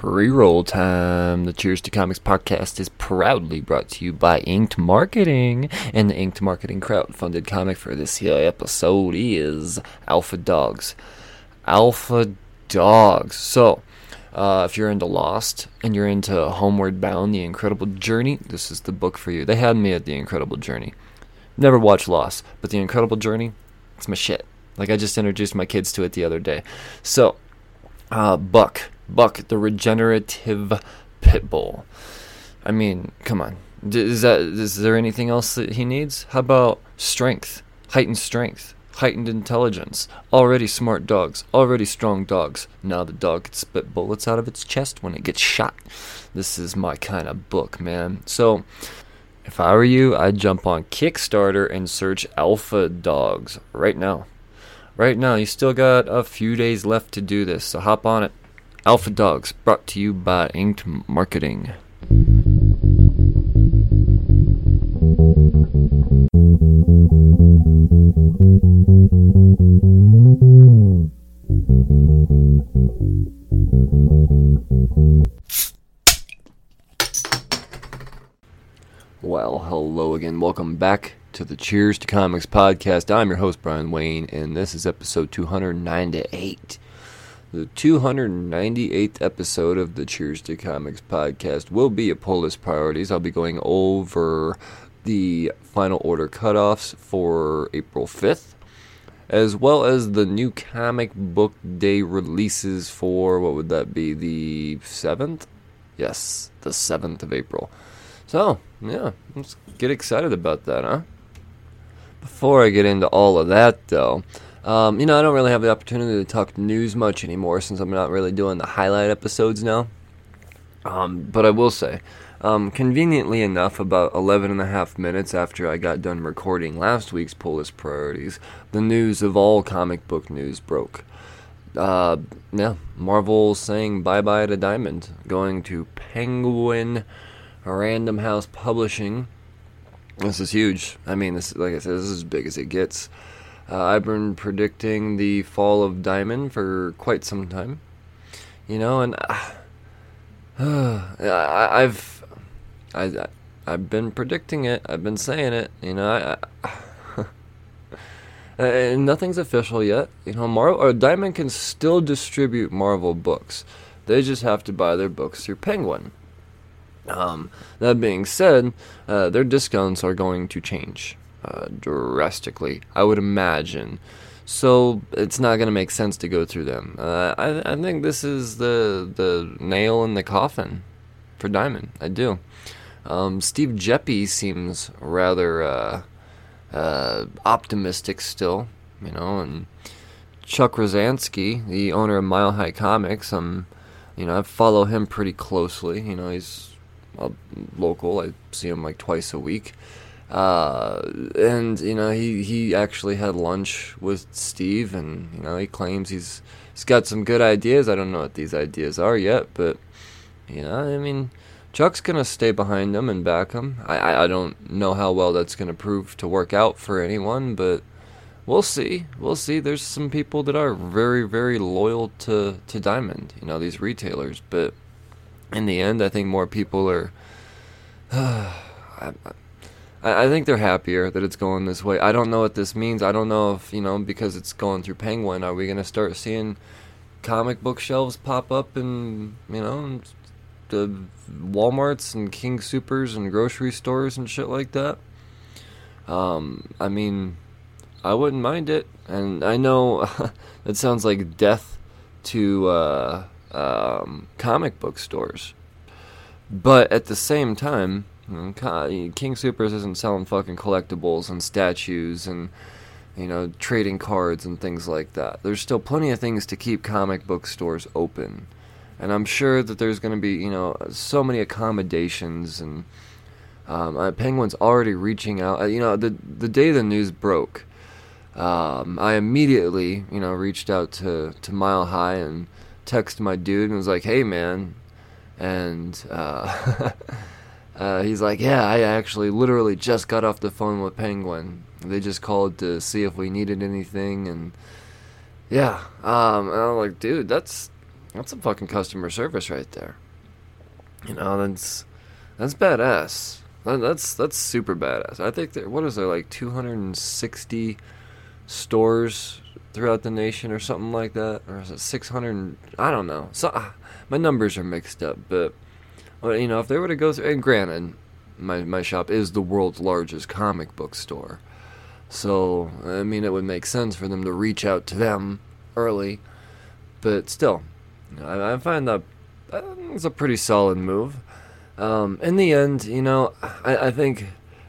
Pre-roll time. The Cheers to Comics podcast is proudly brought to you by Inked Marketing, and the Inked Marketing crowd-funded comic for this here episode is Alpha Dogs. Alpha Dogs. So, uh, if you're into Lost and you're into Homeward Bound: The Incredible Journey, this is the book for you. They had me at The Incredible Journey. Never watched Lost, but The Incredible Journey, it's my shit. Like I just introduced my kids to it the other day. So, uh, Buck, Buck, the regenerative pit bull. I mean, come on. Is that is there anything else that he needs? How about strength, heightened strength, heightened intelligence? Already smart dogs, already strong dogs. Now the dog can spit bullets out of its chest when it gets shot. This is my kind of book, man. So, if I were you, I'd jump on Kickstarter and search Alpha Dogs right now. Right now, you still got a few days left to do this, so hop on it. Alpha Dogs, brought to you by Inked Marketing. Well, hello again. Welcome back to the Cheers to Comics podcast. I'm your host, Brian Wayne, and this is episode 298. The 298th episode of the Cheers to Comics podcast will be a pull list priorities. I'll be going over the final order cutoffs for April 5th, as well as the new comic book day releases for what would that be, the 7th? Yes, the 7th of April. So, yeah, let's get excited about that, huh? Before I get into all of that, though, um, you know, I don't really have the opportunity to talk news much anymore since I'm not really doing the highlight episodes now. Um, but I will say, um, conveniently enough, about 11 and a half minutes after I got done recording last week's Pull List Priorities, the news of all comic book news broke. Uh, yeah, Marvel saying bye bye to Diamond, going to Penguin Random House Publishing. This is huge. I mean, this, like I said, this is as big as it gets. Uh, I've been predicting the fall of Diamond for quite some time, you know, and uh, I, I've, I, I've been predicting it. I've been saying it. You know, I, I nothing's official yet. You know, Marvel or Diamond can still distribute Marvel books. They just have to buy their books through Penguin. Um, that being said, uh, their discounts are going to change uh, drastically, I would imagine. So it's not going to make sense to go through them. Uh, I, I think this is the the nail in the coffin for Diamond. I do. Um, Steve Geppi seems rather uh, uh, optimistic still, you know, and Chuck Rozanski, the owner of Mile High Comics, um, you know, I follow him pretty closely. You know, he's local. I see him like twice a week. Uh, and you know he he actually had lunch with Steve, and you know he claims he's he's got some good ideas. I don't know what these ideas are yet, but you know I mean Chuck's gonna stay behind him and back him. I I, I don't know how well that's gonna prove to work out for anyone, but we'll see. We'll see. There's some people that are very very loyal to to Diamond. You know these retailers, but in the end, I think more people are. I, I, I think they're happier that it's going this way. I don't know what this means. I don't know if you know because it's going through Penguin. Are we gonna start seeing comic book shelves pop up in you know the WalMarts and King Supers and grocery stores and shit like that? Um, I mean, I wouldn't mind it. And I know that sounds like death to uh, um, comic book stores. But at the same time, King Supers isn't selling fucking collectibles and statues and you know trading cards and things like that. There's still plenty of things to keep comic book stores open, and I'm sure that there's going to be you know so many accommodations and um, uh, Penguin's already reaching out. Uh, you know the the day the news broke, um, I immediately you know reached out to to Mile High and texted my dude and was like, "Hey man," and. Uh, Uh, he's like, yeah, I actually literally just got off the phone with Penguin. They just called to see if we needed anything, and yeah, um, and I'm like, dude, that's that's some fucking customer service right there. You know, that's that's badass. That's that's super badass. I think there, what is there like 260 stores throughout the nation or something like that, or is it 600? I don't know. So my numbers are mixed up, but well, you know, if they were to go through, and granted, my my shop is the world's largest comic book store, so I mean, it would make sense for them to reach out to them early, but still, I, I find that it's a pretty solid move. Um, in the end, you know, I, I think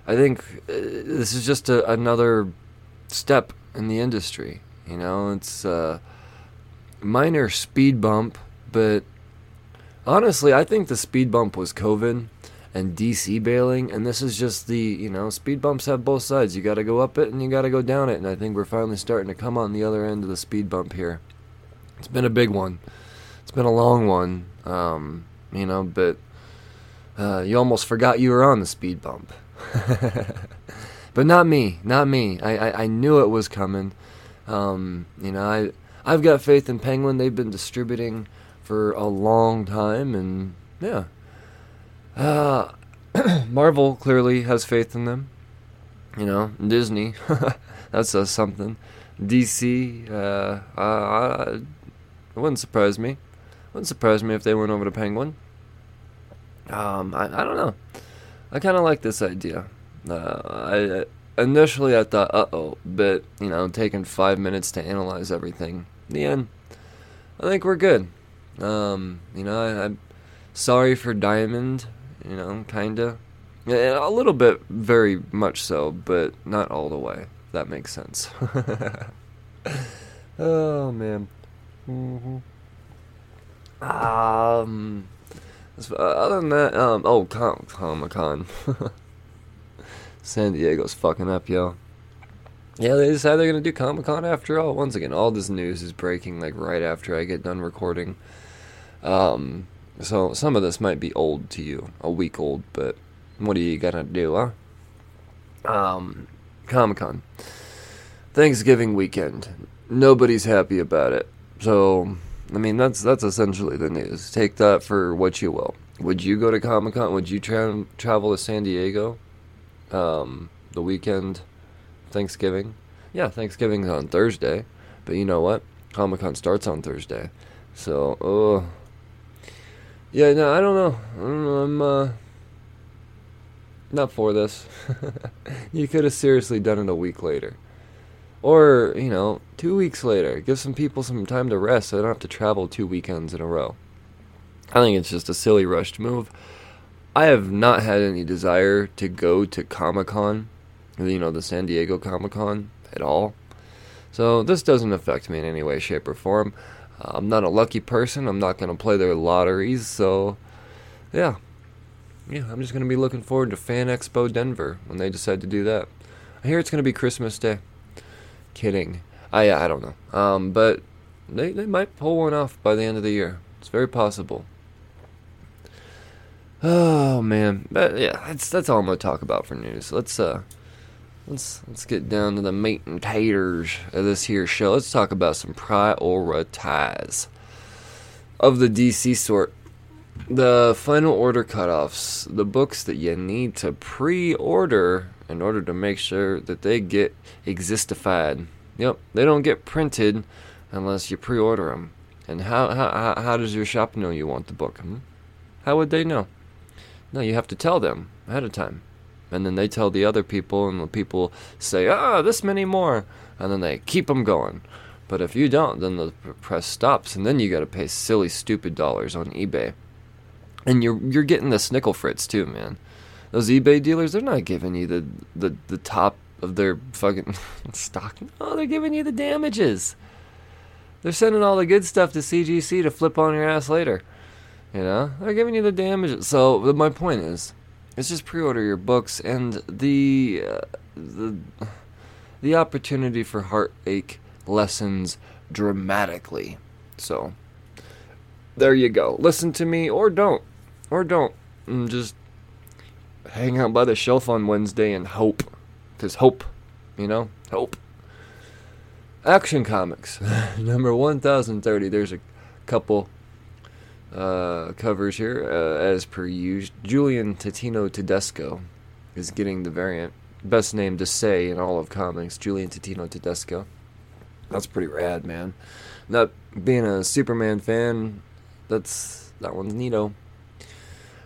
I think uh, this is just a, another step in the industry. You know, it's a minor speed bump, but Honestly, I think the speed bump was COVID and DC bailing, and this is just the, you know, speed bumps have both sides. You got to go up it and you got to go down it, and I think we're finally starting to come on the other end of the speed bump here. It's been a big one. It's been a long one, um, you know, but uh, you almost forgot you were on the speed bump. but not me, not me. I, I, I knew it was coming. Um, you know, I I've got faith in Penguin. They've been distributing for a long time, and yeah. Uh, Marvel clearly has faith in them. You know, Disney, that says something. DC, uh, it wouldn't surprise me. Wouldn't surprise me if they went over to Penguin. Um, I, I don't know. I kind of like this idea. Uh, I initially I thought, uh oh, but you know, taking five minutes to analyze everything. The end, I think we're good. Um, you know, I, am sorry for Diamond. You know, kinda, a little bit, very much so, but not all the way. That makes sense. oh man. Mm-hmm. Um. Other than that, um. Oh, Comic Con. San Diego's fucking up, yo. Yeah, they decided they're gonna do Comic Con after all. Once again, all this news is breaking like right after I get done recording. Um, so some of this might be old to you, a week old, but what are you gonna do, huh? Um, Comic Con, Thanksgiving weekend. Nobody's happy about it. So, I mean, that's that's essentially the news. Take that for what you will. Would you go to Comic Con? Would you tra- travel to San Diego? Um, the weekend, Thanksgiving. Yeah, Thanksgiving's on Thursday, but you know what? Comic Con starts on Thursday. So, oh, yeah, no, I don't know. I don't know. I'm uh, not for this. you could have seriously done it a week later. Or, you know, two weeks later. Give some people some time to rest so they don't have to travel two weekends in a row. I think it's just a silly rushed move. I have not had any desire to go to Comic Con, you know, the San Diego Comic Con at all. So this doesn't affect me in any way, shape, or form. I'm not a lucky person. I'm not going to play their lotteries. So, yeah. Yeah, I'm just going to be looking forward to Fan Expo Denver when they decide to do that. I hear it's going to be Christmas Day. Kidding. I, I don't know. Um, but they, they might pull one off by the end of the year. It's very possible. Oh man, but yeah, that's that's all I'm gonna talk about for news. Let's uh, let's let's get down to the meat and taters of this here show. Let's talk about some prioritize of the DC sort. The final order cutoffs, the books that you need to pre-order in order to make sure that they get existified. Yep, they don't get printed unless you pre-order them. And how how how does your shop know you want the book? Hmm? How would they know? No, you have to tell them ahead of time. And then they tell the other people, and the people say, "Ah, this many more," and then they keep them going. But if you don't, then the press stops, and then you got to pay silly, stupid dollars on eBay. And you're you're getting the snickle fritz too, man. Those eBay dealers, they're not giving you the the, the top of their fucking stock. No, they're giving you the damages. They're sending all the good stuff to CGC to flip on your ass later. You know, they're giving you the damages. So my point is, it's just pre-order your books and the uh, the the opportunity for heartache lessens dramatically. So there you go. Listen to me or don't. Or don't. And just hang out by the shelf on Wednesday and hope. Because hope, you know, hope. Action Comics, number 1030. There's a couple uh, covers here, uh, as per usual. Julian Totino Tedesco is getting the variant. Best name to say in all of comics, Julian Totino Tedesco. That's pretty rad, man. Not being a Superman fan, that's that one's neato.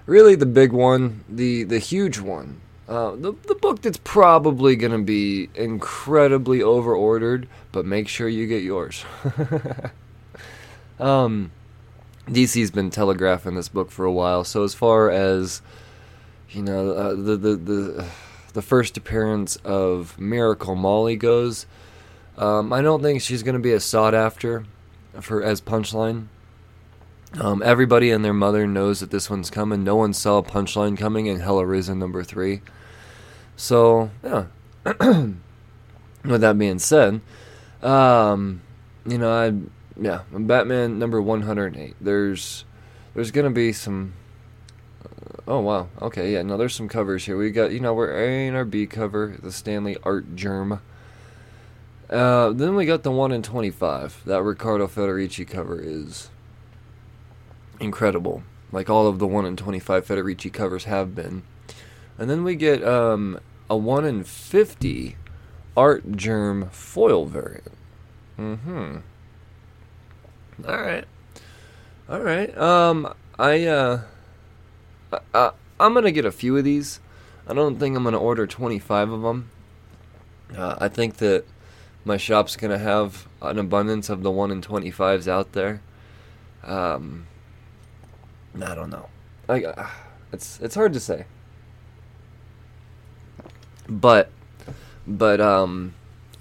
Really, the big one, the the huge one, uh, the the book that's probably gonna be incredibly overordered, but make sure you get yours. um, DC's been telegraphing this book for a while, so as far as you know, uh, the the the the first appearance of Miracle Molly goes, um, I don't think she's gonna be as sought after for as Punchline. Um, everybody and their mother knows that this one's coming. No one saw Punchline coming in Hella Risen number three. So yeah. With that being said, um, you know, I yeah, Batman number one hundred eight. There's there's gonna be some. Uh, oh wow, okay, yeah. Now there's some covers here. We got you know we're A and our B cover, the Stanley Artgerm. Uh, then we got the one in twenty five. That Riccardo Federici cover is incredible, like all of the one in twenty five Federici covers have been. And then we get um, a 1 in 50 Artgerm foil variant. Mm-hmm. All right. All right. Um, I, uh, I, I'm to get a few of these. I don't think I'm to order 25 of them. Uh, I think that my shop's to have an abundance of the 1 in 25s out there. Um, I don't know. I, uh, it's, it's hard to say but but um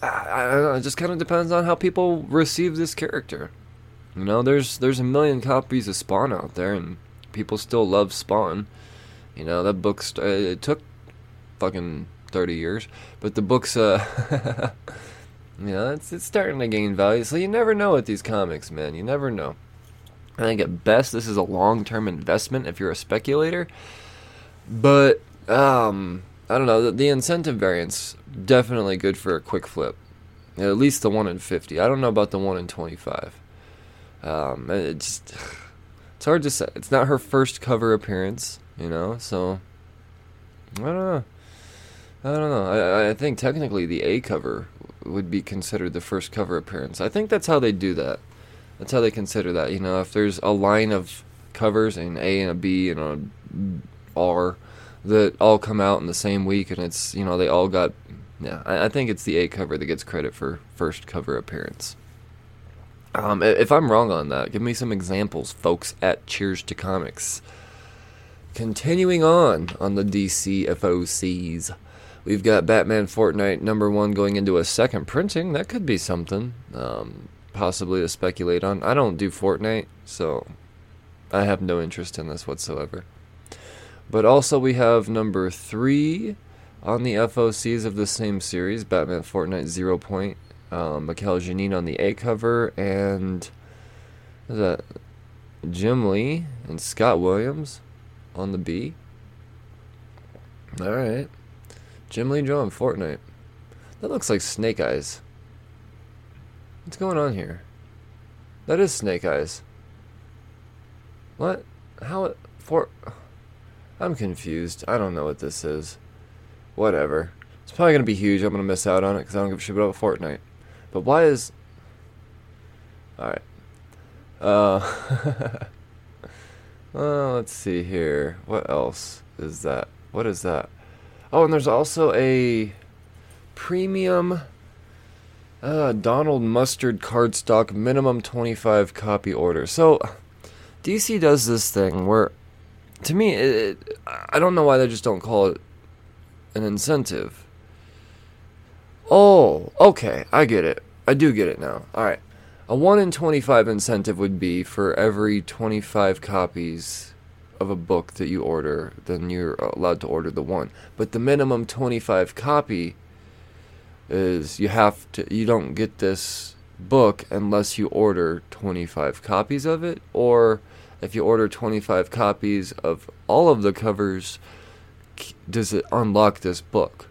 I, I it just kind of depends on how people receive this character. You know, there's there's a million copies of Spawn out there, and people still love Spawn. You know, that book st- it took fucking thirty years, but the book's uh, you know, it's it's starting to gain value. So you never know with these comics, man. You never know. I think at best this is a long term investment if you're a speculator, but um, I don't know. The, the incentive variant's definitely good for a quick flip. At least the one in fifty. I don't know about the one in twenty-five. Um, it's it's hard to say. It's not her first cover appearance, you know. So I don't know. I don't know. I, I think technically the A cover would be considered the first cover appearance. I think that's how they do that. That's how they consider that. You know, if there's a line of covers, an A and a B and a R, that all come out in the same week, and it's you know they all got. Yeah, I, I think it's the A cover that gets credit for first cover appearance. Um, if I'm wrong on that, give me some examples, folks. At Cheers to Comics. Continuing on on the DC FOCs, we've got Batman Fortnite number one going into a second printing. That could be something, um, possibly to speculate on. I don't do Fortnite, so I have no interest in this whatsoever. But also we have number three on the FOCs of the same series, Batman Fortnite Zero Point. Um, Mikel Janin on the A cover, and that Jim Lee and Scott Williams on the B. All right, Jim Lee drawing Fortnite. That looks like Snake Eyes. What's going on here? That is Snake Eyes. What? How? I'm confused. I don't know what this is. Whatever. It's probably going to be huge. I'm going to miss out on it because I don't give a shit about Fortnite. But why is. Alright. Uh. well, let's see here. What else is that? What is that? Oh, and there's also a premium uh, Donald Mustard cardstock minimum 25 copy order. So DC does this thing where, to me, it, it, I don't know why they just don't call it an incentive. Oh, okay, I get it. I do get it now. All right. A 1 in 25 incentive would be for every 25 copies of a book that you order, then you're allowed to order the one. But the minimum 25 copy is you have to you don't get this book unless you order 25 copies of it or if you order 25 copies of all of the covers does it unlock this book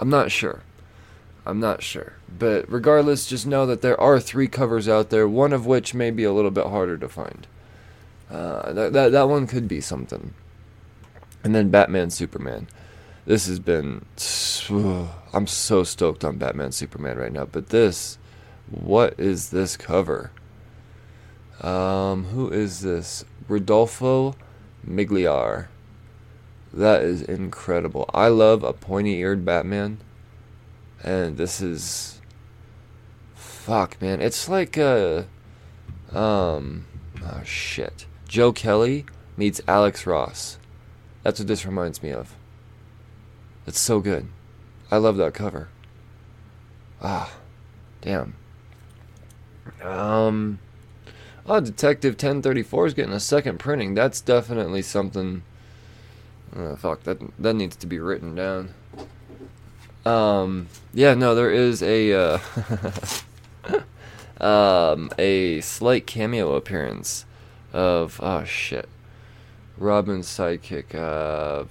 i'm not sure i'm not sure but regardless just know that there are three covers out there one of which may be a little bit harder to find uh, that, that, that one could be something and then batman superman this has been. I'm so stoked on Batman Superman right now. But this, what is this cover? Um, who is this? Rodolfo Migliari. That is incredible. I love a pointy eared Batman. And this is. Fuck, man. It's like a. Um. Oh, shit. Joe Kelly meets Alex Ross. That's what this reminds me of. It's so good. I love that cover. Ah, damn. Um, oh, Detective 1034 is getting a second printing. That's definitely something. Uh, fuck, that that needs to be written down. Um, yeah, no, there is a uh, um a slight cameo appearance of oh shit, Robin's sidekick. Uh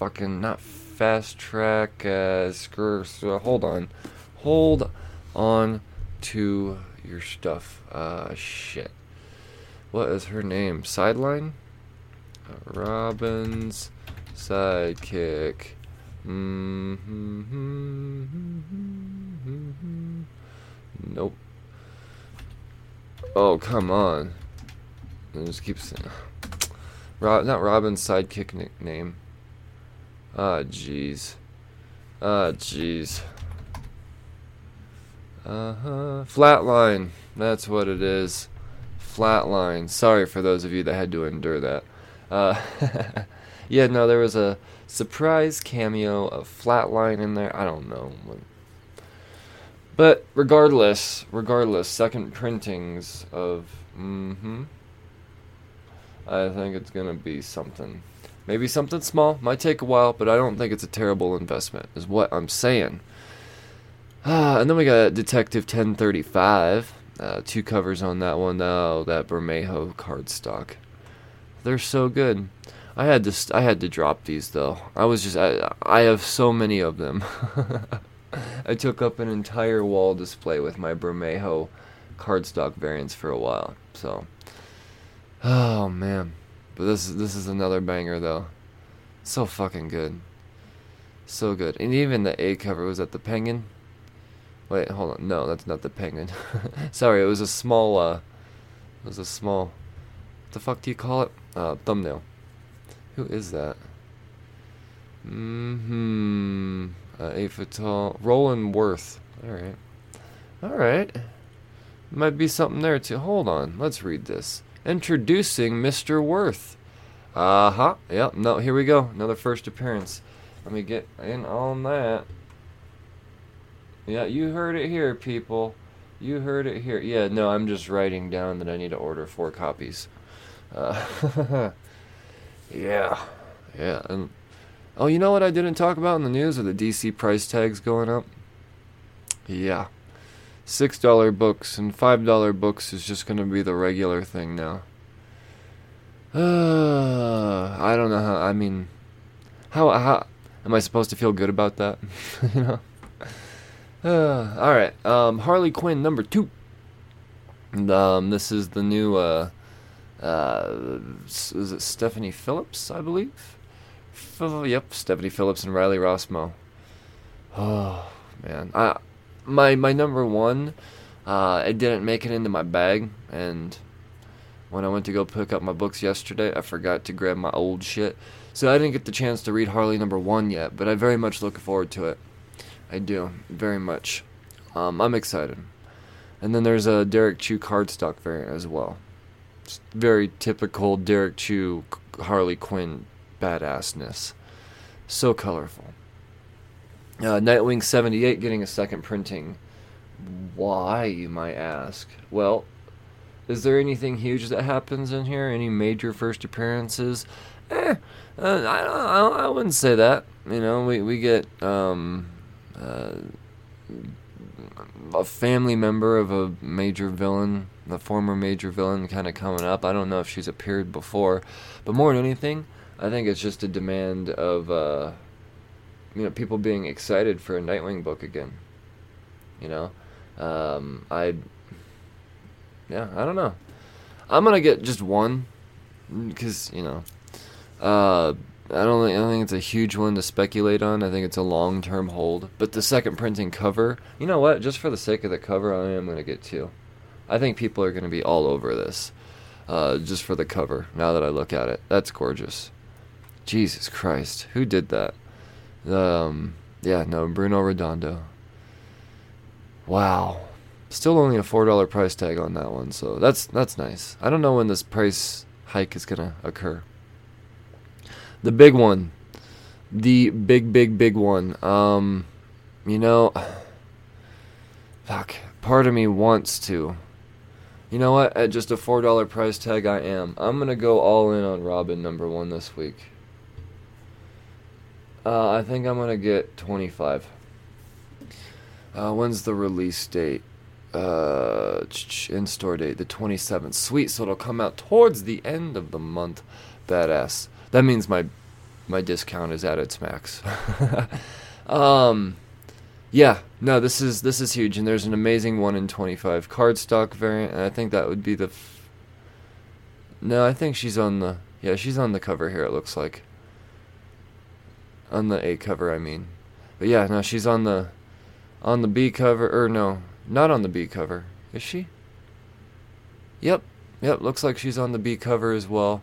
fucking not fast track. Uh, screw, so hold on, hold on to your stuff. Uh, shit. What is her name? Sideline. Robin's sidekick. Nope. Oh come on. I just keep saying. Rob, not Robin's sidekick nickname. Ah, jeez. Ah, jeez. Uh-huh. Flatline. That's what it is. Flatline. Sorry for those of you that had to endure that. Uh, yeah, no, there was a surprise cameo of Flatline in there. I don't know. But regardless, regardless, second printings of mm-hmm. I think it's gonna be something. Maybe something small, might take a while, but I don't think it's a terrible investment, is what I'm saying. And then we got Detective 1035. Uh, two covers on that one now. That Bermejo cardstock. They're so good. I had to I had to drop these though. I was just I I have so many of them. I took up an entire wall display with my Bermejo cardstock variants for a while. So, oh man. But this this is another banger though. So fucking good. So good. And even the A cover was at the penguin. Wait, hold on. No, that's not the penguin. Sorry, it was a small uh it was a small what the fuck do you call it? Uh thumbnail. Who is that? Mm-hmm. Uh, eight foot tall. Roland Worth. Alright. Alright. Might be something there too. Hold on. Let's read this. Introducing Mr. Worth. Uh huh. Yep. No, here we go. Another first appearance. Let me get in on that. Yeah, you heard it here, people. You heard it here. Yeah, no, I'm just writing down that I need to order four copies. Uh, yeah. Yeah. And, oh, you know what I didn't talk about in the news? Are the DC price tags going up? Yeah six dollar books and five dollar books is just gonna be the regular thing now. Uh, I don't know how. I mean, how how am I supposed to feel good about that? you know. Uh, all right. Um, Harley Quinn number two. And, um, this is the new. Uh, uh, is it Stephanie Phillips? I believe. Yep, Stephanie Phillips and Riley Rossmo. Oh man, I my my number one, uh, it didn't make it into my bag, and when I went to go pick up my books yesterday, I forgot to grab my old shit. So I didn't get the chance to read Harley number one yet, but I very much look forward to it. I do, very much. Um, I'm excited. And then there's a Derrick Chew cardstock variant as well. Very typical Derrick Chew Harley Quinn badassness. So colorful. Uh, Nightwing 78 getting a second printing. Why, you might ask? Well, is there anything huge that happens in here? Any major first appearances? Eh, uh, I, I, I wouldn't say that. You know, we, we get um, uh, a family member of a major villain, the former major villain, kind of coming up. I don't know if she's appeared before, but more than anything, I think it's just a demand of uh, you know people being excited for a Nightwing book again. You know, um, I yeah, I don't know. I'm gonna get just one because you know, uh, I don't think I don't think it's a huge one to speculate on. I think it's a long term hold. But the second printing cover, you know what? Just for the sake of the cover, I am gonna get two. I think people are gonna be all over this, uh, just for the cover. Now that I look at it, that's gorgeous. Jesus Christ, who did that? Um, yeah, no, Bruno Redondo. Wow. Still only a four dollar price tag on that one, so that's that's nice. I don't know when this price hike is gonna occur. The big one, the big big big one. Um, you know, fuck. Part of me wants to. You know what? At just a four dollar price tag, I am. I'm gonna go all in on Robin number one this week. Uh, I think I'm gonna get twenty five. Uh, when's the release date? uh, in store date, the 27th. Sweet, so it'll come out towards the end of the month. Badass. That means my my discount is at its max. um, yeah, no, this is this is huge, and there's an amazing one in 25 cardstock variant, and I think that would be the. F- no, I think she's on the yeah, she's on the cover here. It looks like. On the A cover, I mean, but yeah, no, she's on the, on the B cover, or no, not on the B cover, is she? Yep, yep. Looks like she's on the B cover as well.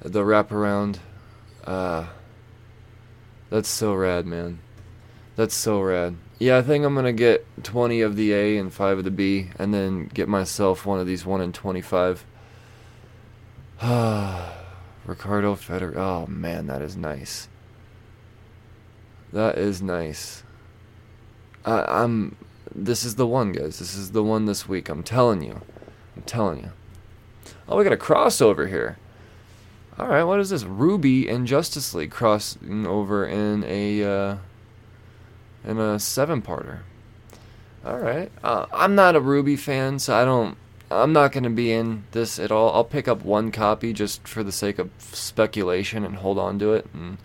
The wraparound. Uh, that's so rad, man. That's so rad. Yeah, I think I'm gonna get 20 of the A and 5 of the B, and then get myself one of these 1 in 25. Ricardo Feder. Oh man, that is nice. That is nice. I, I'm this is the one, guys. This is the one this week. I'm telling you. I'm telling you. Oh, we got a crossover here. All right, what is this? Ruby and Justice League crossing over in a uh, in a seven-parter. All right. Uh, I'm not a Ruby fan, so I don't. I'm not going to be in this at all. I'll pick up one copy just for the sake of speculation and hold on to it, and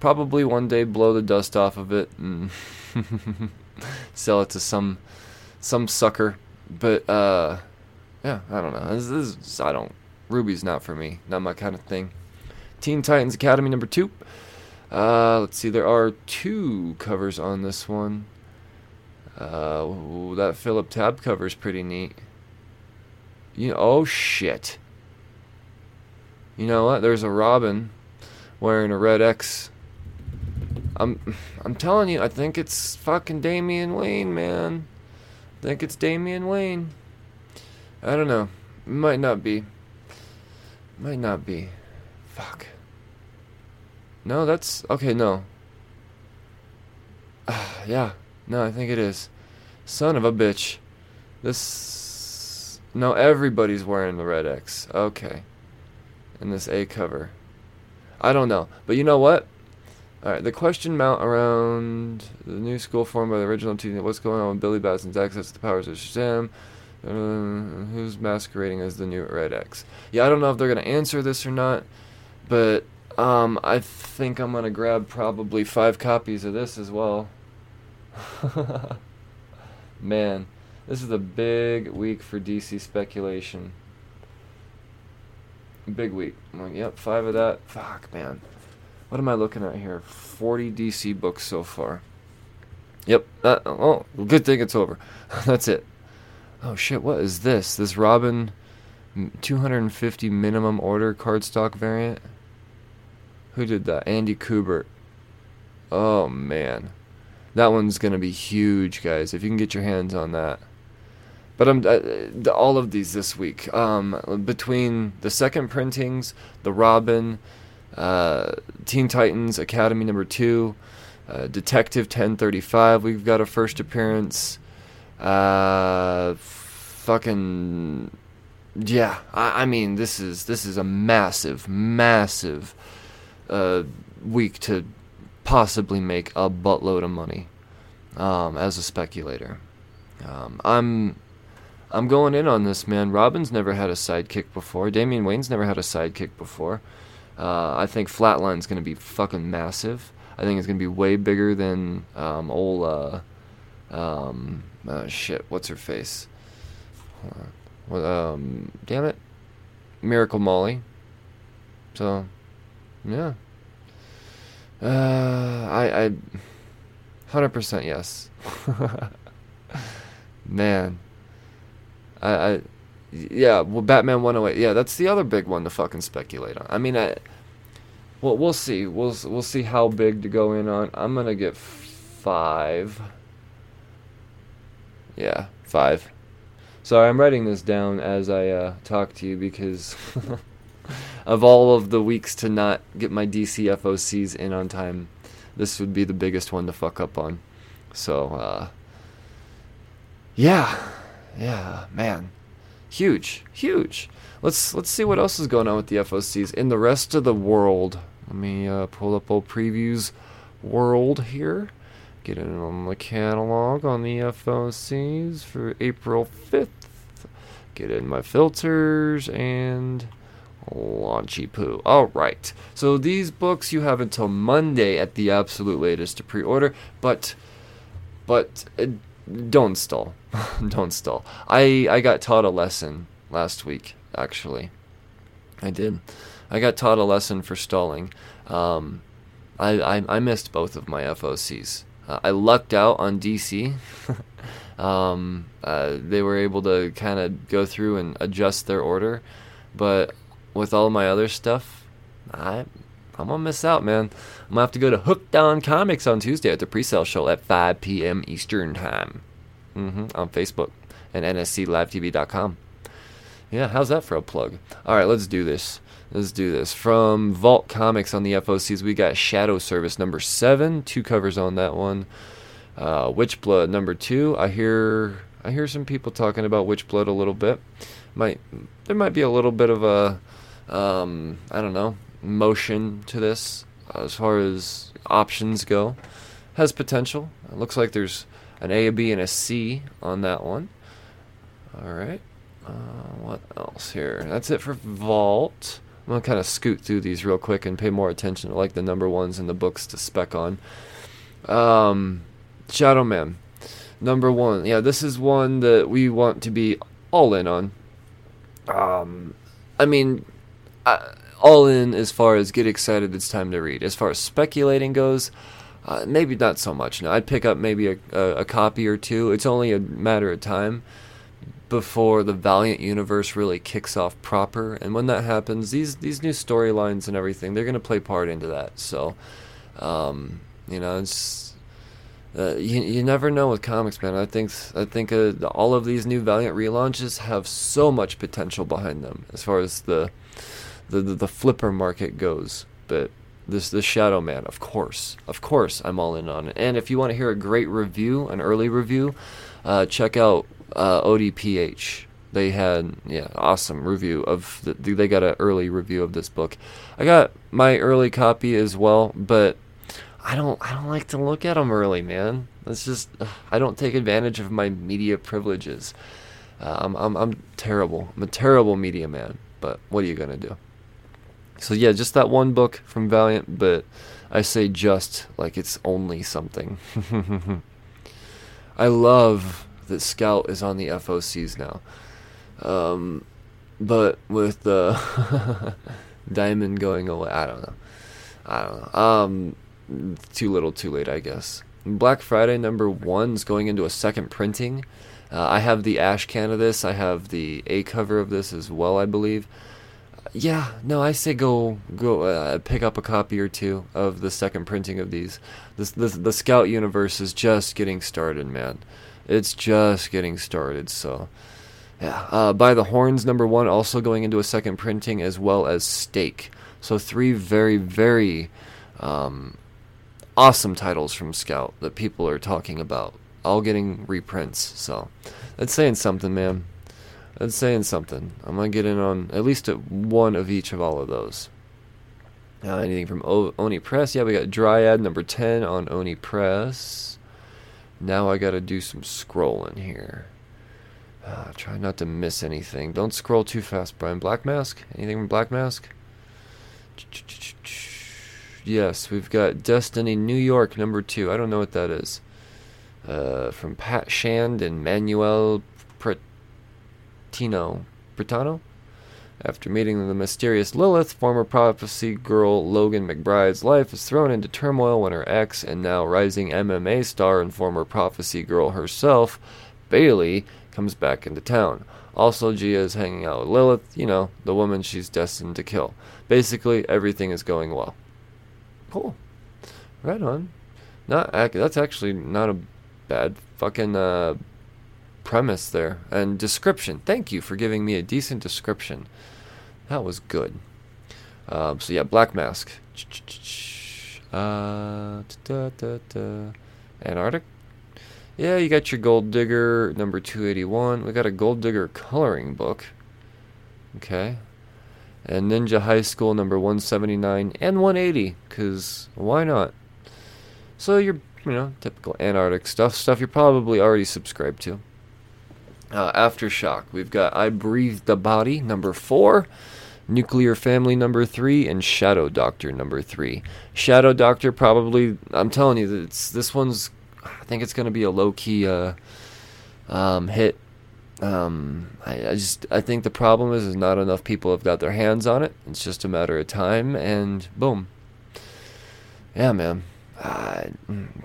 probably one day blow the dust off of it and. sell it to some some sucker. But uh, yeah, I don't know. This, this is, I don't. Ruby's not for me. Not my kind of thing. Teen Titans Academy number two. Uh, let's see. There are two covers on this one. Uh, ooh, that Philip Tan cover is pretty neat. You oh shit. You know what? There's a Robin wearing a red X I'm I'm telling you, I think it's fucking Damian Wayne, man. I think it's Damian Wayne. I don't know. Might not be. Might not be. Fuck. No, that's okay, no. Uh, yeah. No, I think it is. Son of a bitch. This No, everybody's wearing the red X. Okay. In this A cover. I don't know. But you know what? Alright, the question mount around the new school formed by the original team. What's going on with Billy Batson's access to the powers of Shazam? Uh, who's masquerading as the new Red X? Yeah, I don't know if they're to answer this or not, but um, I think I'm to grab probably five copies of this as well. Man, this is a big week for DC speculation. Big week. Like, yep, five of that. Fuck, man. What am I looking at here? 40 DC books so far. Yep. Oh, good thing it's over. That's it. Oh shit, what is this? This Robin 250 minimum order cardstock variant. Who did that? Andy Kubert. Oh man, that one's gonna be huge, guys. If you can get your hands on that. But I'm uh, all of these this week. Um, between the second printings, the Robin, uh, Teen Titans Academy number two, uh, Detective 1035. We've got a first appearance. Uh, fucking yeah. I, I mean, this is this is a massive, massive uh, week to possibly make a buttload of money um, as a speculator. Um, I'm I'm going in on this, man. Robin's never had a sidekick before. Damian Wayne's never had a sidekick before. Uh, I think Flatline's going to be fucking massive. I think it's going to be way bigger than um, old. Uh, um, uh, shit, what's her face? Well, um, damn it, Miracle Molly. So, yeah. Uh, I, I, hundred percent yes. Man, I, I, yeah. Well, Batman 108. Yeah, that's the other big one to fucking speculate on. I mean, I, well, we'll see. We'll we'll see how big to go in on. I'm gonna get five. Yeah, five. Sorry, I'm writing this down as I uh, talk to you because of all of the weeks to not get my DC FOCs in on time, this would be the biggest one to fuck up on. So, uh, yeah, yeah, man, huge, huge. Let's let's see what else is going on with the FOCs in the rest of the world. Let me uh, pull up old previews world here. Get it on the catalog on the FOCs for April 5th. Get in my filters and launchy poo. All right. So these books you have until Monday at the absolute latest to pre-order, but but uh, don't stall. don't stall. I I got taught a lesson last week actually. I did. I got taught a lesson for stalling. Um, I, I I missed both of my FOCs. Uh, I lucked out on DC. um, uh, they were able to kind of go through and adjust their order, but with all my other stuff, I I'm gonna miss out, man. I'm gonna have to go to Hooked on Comics on Tuesday at the pre-sale show at 5 p.m. Eastern time. Mm-hmm, on Facebook and nsclivetv.com. Yeah, how's that for a plug? All right, let's do this. Let's do this. From Vault Comics on the FOCs, we got Shadow Service number seven, two covers on that one. Uh, Witchblood number two. I hear I hear some people talking about Witchblood a little bit. Might there might be a little bit of a um, I don't know motion to this as far as options go. Has potential. It looks like there's an A, a B, and a C on that one. All right. Uh, what else here? That's it for Vault. I'm gonna kind of scoot through these real quick and pay more attention to like the number ones in the books to spec on. Um, Shadowman, number one. Yeah, this is one that we want to be all in on. Um, I mean, uh, all in as far as get excited. It's time to read. As far as speculating goes. Uh, maybe not so much. I'd pick up maybe a, a, a copy or two. It's only a matter of time before the Valiant universe really kicks off proper. And when that happens, these these new storylines and everything, they're going to play part into that. So, um, you know, it's uh, you you never know with comics, man. I think I think uh, all of these new Valiant relaunches have so much potential behind them as far as the the the, the flipper market goes. But this this Shadowman, of course, of course, I'm all in on it. And if you want to hear a great review, an early review, uh, check out uh, ODPH. They had yeah awesome review of the, they got an early review of this book. I got my early copy as well, but I don't I don't like to look at them early, man. That's just I don't take advantage of my media privileges. Uh, I'm, I'm I'm terrible. I'm a terrible media man. But what are you gonna do? So yeah, just that one book from Valiant, but I say just like it's only something. I love that Scout is on the FOCs now. Um, but with the Diamond going away, I don't know. I don't know. Um, too little, too late, I guess. Black Friday number one is going into a second printing. Uh, I have the ash can of this. I have the A cover of this as well, I believe. Yeah, no, I say go go uh, pick up a copy or two of the second printing of these. This, this the Scout universe is just getting started, man. It's just getting started. So, yeah, uh, by the horns number one also going into a second printing as well as Stake. So three very very um, awesome titles from Scout that people are talking about, all getting reprints. So that's saying something, man. That's saying something. I'm gonna get in on at least one of each of all of those. Uh, anything from o- Oni Press? Yeah, we got Dryad number 10 on Oni Press. Now I gotta do some scrolling here. Uh, try not to miss anything. Don't scroll too fast, Brian. Black Mask? Anything from Black Mask? Yes, we've got Destiny New York number 2. I don't know what that is. Uh, from Pat Shand and Manuel Tino Britano. After meeting the mysterious Lilith, former prophecy girl Logan McBride's life is thrown into turmoil when her ex and now rising MMA star and former prophecy girl herself, Bailey, comes back into town. Also, Gia is hanging out with Lilith, you know, the woman she's destined to kill. Basically, everything is going well. Cool. Right on. Not that's actually not a bad fucking uh, premise there and description. Thank you for giving me a decent description. That was good. Um, so yeah, Black Mask. Uh. Antarctic. Yeah, you got your Gold Digger number 281. We got a Gold Digger coloring book. Okay. And Ninja High School number 179 and 180, because why not? So you're, you know, typical Antarctic stuff, stuff you're probably already subscribed to. Uh, Aftershock. We've got I Breathed a Body, number four. Nuclear Family number three and Shadow Doctor number three. Shadow Doctor probably I'm telling you it's this one's I think it's gonna be a low key uh, um, hit. Um, I, I, just I think the problem is is not enough people have got their hands on it. It's just a matter of time and boom. Yeah, man. Uh,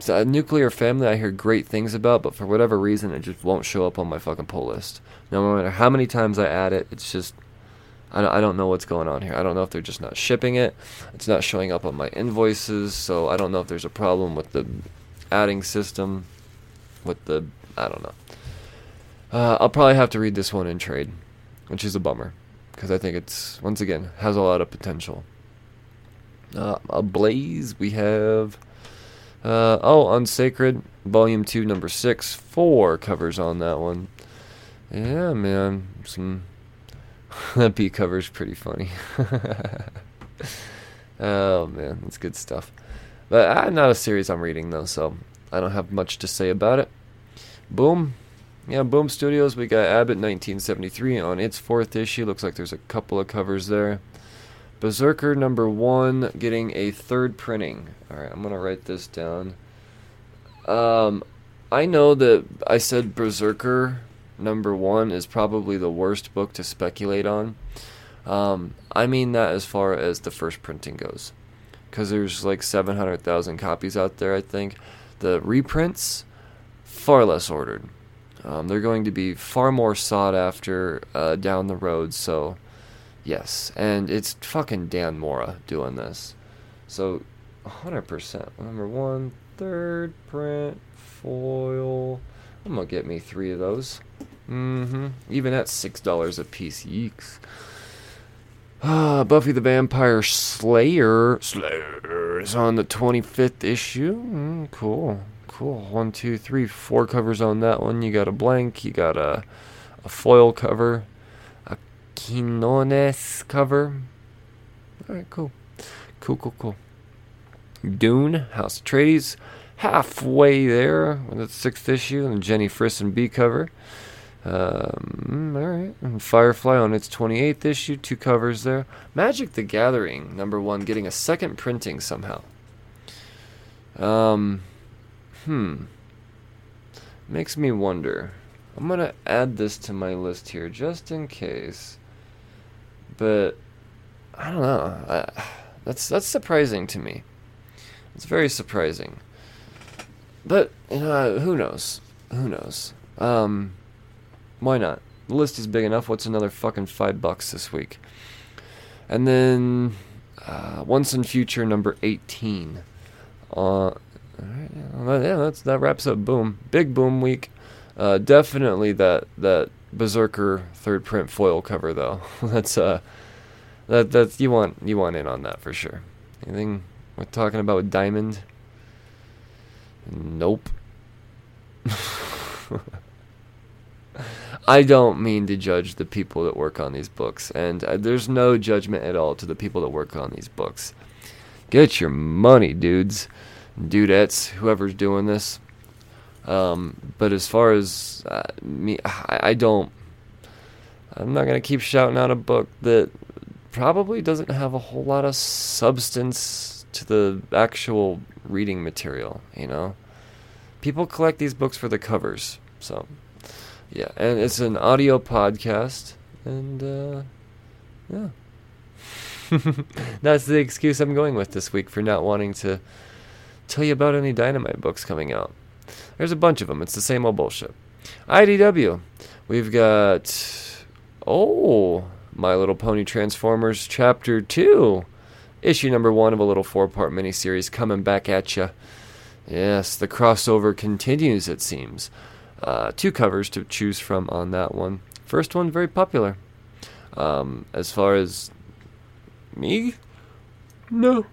a nuclear family I hear great things about, but for whatever reason, it just won't show up on my fucking pull list. No matter how many times I add it, it's just I don't, know what's going on here. I don't know if they're just not shipping it. It's not showing up on my invoices, so I don't know if there's a problem with the adding system. With the I don't know. Uh, I'll probably have to read this one in trade, which is a bummer because I think it's once again has a lot of potential. Uh, Ablaze, we have uh, oh, Unsacred, Volume 2, Number 6. Four covers on that one. Yeah, man. Some. that B cover is pretty funny. oh, man. That's good stuff. But uh, not a series I'm reading, though, so I don't have much to say about it. Boom. Yeah, Boom Studios, we got Abbott 1973 on its fourth issue. Looks like there's a couple of covers there. Berserker number one getting a third printing. All right, I'm gonna write this down. Um, I know that I said Berserker number one is probably the worst book to speculate on. Um, I mean that as far as the first printing goes, because there's like 700,000 copies out there. I think the reprints far less ordered. Um, they're going to be far more sought after uh, down the road. So Yes, and it's fucking Dan Mora doing this. So, 100%. Number one, third print, foil. I'm gonna get me three of those. Mm-hmm. Even at $6 a piece. Yeeks. Ah, Buffy the Vampire Slayer. Slayer is on the 25th issue. Mm, cool. Cool. One, two, three, four covers on that one. You got a blank. You got a, a foil cover. A Quinones cover. Alright, cool. Cool, cool, cool. Dune, House Atreides, halfway there with the sixth issue, and Jenny Frison B cover. Um, alright. And Firefly on its 28th issue, two covers there. Magic the Gathering, number one, getting a second printing somehow. Um, hmm. Makes me wonder. I'm gonna add this to my list here just in case. But I don't know. I, that's that's surprising to me. It's very surprising. But you know, who knows? Who knows? Um, Why not? The list is big enough. What's another fucking five bucks this week? And then uh, Once and Future number 18. Uh, yeah, that's that wraps up Boom. Big Boom week. Uh, definitely that that Berserker third print foil cover though. that's uh that that's you want you want in on that for sure. Anything we're talking about with Diamond? Nope. I don't mean to judge the people that work on these books, and uh, there's no judgment at all to the people that work on these books. Get your money, dudes, dudettes, whoever's doing this. Um, but as far as uh, me, I, I don't. I'm not gonna keep shouting out a book that probably doesn't have a whole lot of substance to the actual reading material. You know, people collect these books for the covers, so yeah, and it's an audio podcast, and uh, yeah. That's the excuse I'm going with this week for not wanting to tell you about any dynamite books coming out. There's a bunch of them. It's the same old bullshit. IDW. We've got oh, My Little Pony Transformers Chapter 2. Issue number 1 of a little four-part miniseries coming back at you. Yes, the crossover continues it seems. Uh, two covers to choose from on that one. First one very popular. Um, as far as me, no.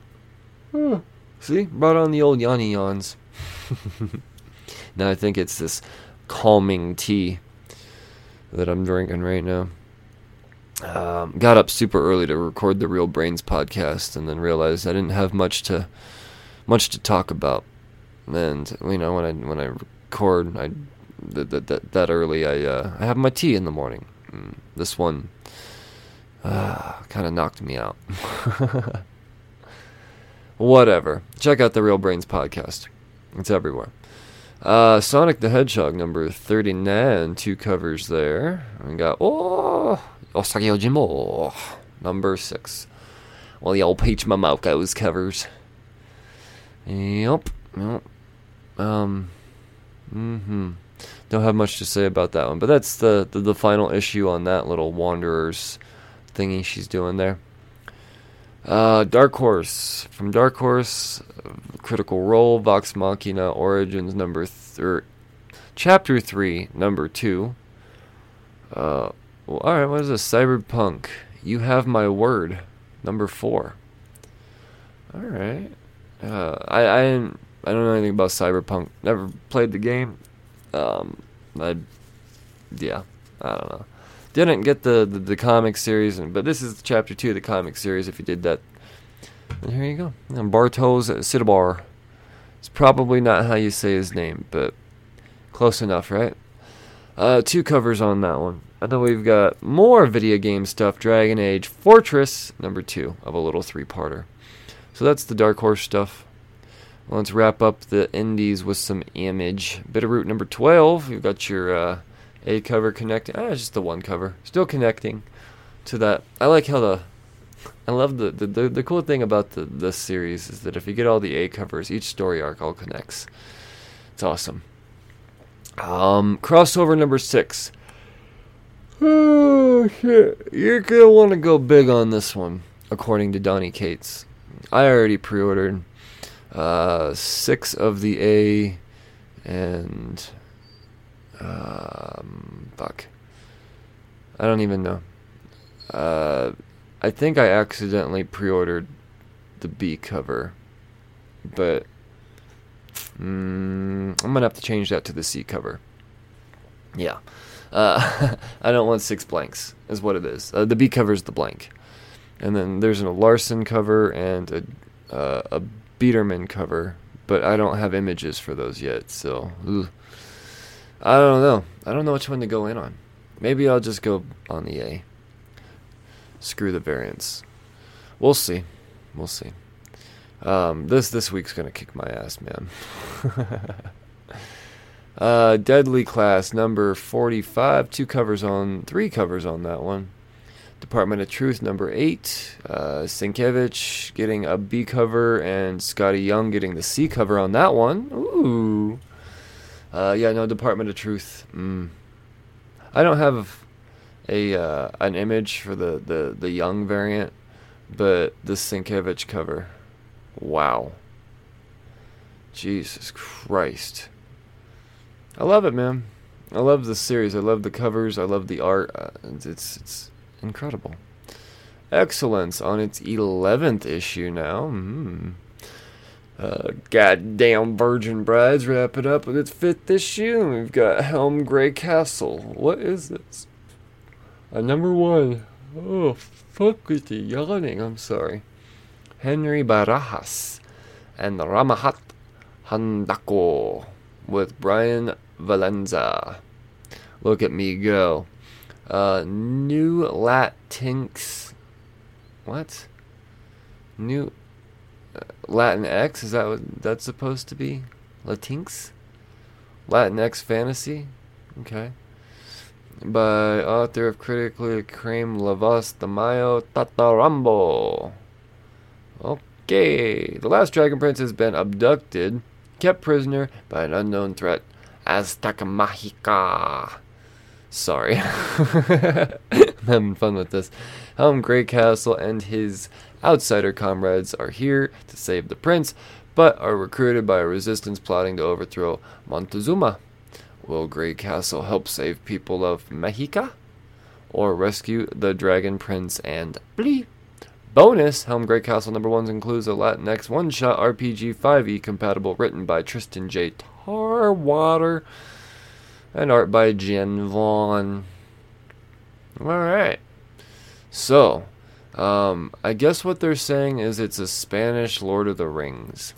See, brought on the old Yanni yawns. now I think it's this calming tea that I'm drinking right now. Um, got up super early to record the Real Brains podcast, and then realized I didn't have much to much to talk about. And you know, when I when I record, I that that, that early, I uh, I have my tea in the morning. Mm, this one uh, kind of knocked me out. Whatever. Check out the Real Brains podcast. It's everywhere. Uh, Sonic the Hedgehog number 39, two covers there. We got, oh, Usagi Yojimbo, number 6. Well, the old Peach Momoko's covers. Yep, yep. Um, mm-hmm. Don't have much to say about that one, but that's the, the, the final issue on that little Wanderers thingy she's doing there. Uh, Dark Horse from Dark Horse, Critical Role, Vox Machina, Origins number th- chapter three, number two. Uh, well, all right. What is this? Cyberpunk. You have my word, number four. All right. Uh, I I I don't know anything about Cyberpunk. Never played the game. Um, I yeah, I don't know didn't get the, the, the comic series, but this is chapter two of the comic series. If you did that, and here you go. And Bartosz Sidobar. It's probably not how you say his name, but close enough, right? Uh, two covers on that one. And then we've got more video game stuff. Dragon Age Fortress, number two of a little three-parter. So that's the Dark Horse stuff. Well, let's wrap up the indies with some image. Bitterroot number 12. You've got your uh, a cover connecting. Ah, just the one cover. Still connecting to that. I like how the. I love the, the, the, the cool thing about the this series is that if you get all the A covers, each story arc all connects. It's awesome. Um, crossover number six. Oh shit! You're gonna want to go big on this one, according to Donny Cates. I already pre-ordered uh, six of the A and um, fuck. I don't even know. Uh, I think I accidentally pre-ordered the B cover, but mm, I'm gonna have to change that to the C cover. Yeah, uh, I don't want six blanks. Is what it is. Uh, the B cover is the blank, and then there's a Larsen cover and a uh, a Biederman cover, but I don't have images for those yet. So. Ugh. I don't know. I don't know which one to go in on. Maybe I'll just go on the A. Screw the variants. We'll see. We'll see. Um, this this week's gonna kick my ass, man. uh, Deadly Class number forty-five. Two covers on, three covers on that one. Department of Truth number eight. Uh, Sienkiewicz getting a B cover and Skottie Young getting the C cover on that one. Ooh. Uh, yeah, no, Department of Truth. Mm. I don't have a uh, an image for the, the, the young variant, but the Sienkiewicz cover, wow. Jesus Christ. I love it, man. I love the series. I love the covers. I love the art. Uh, it's it's incredible. Excellence on its 11th issue now. Mm. Uh, goddamn Virgin Brides wrap it up with its fifth issue. We've got Helm Greycastle. What is this? A number one. Oh, fuck with the yawning. I'm sorry. Henry Barajas and Rahmat Handoko with Bryan Valenza. Look at me go. Uh, new Latinx. What? New uh, Latin X? Is that what that's supposed to be? Latinx? Latin X fantasy? Okay. By author of critically acclaimed La Voz de Mayo Tata Rambo. Okay. The last Dragon Prince has been abducted, kept prisoner by an unknown threat. Aztec Magica. Sorry. I'm having fun with this. Helm Greycastle and his outsider comrades are here to save the prince, but are recruited by a resistance plotting to overthrow Montezuma. Will Greycastle help save people of Mexica? Or rescue the Dragon Prince and Blee? Bonus Helm Greycastle number ones includes a Latinx one shot RPG 5e compatible written by Tristan J. Tarwater and art by Jen Vaughn. Alright. So, um, I guess what they're saying is it's a Spanish Lord of the Rings.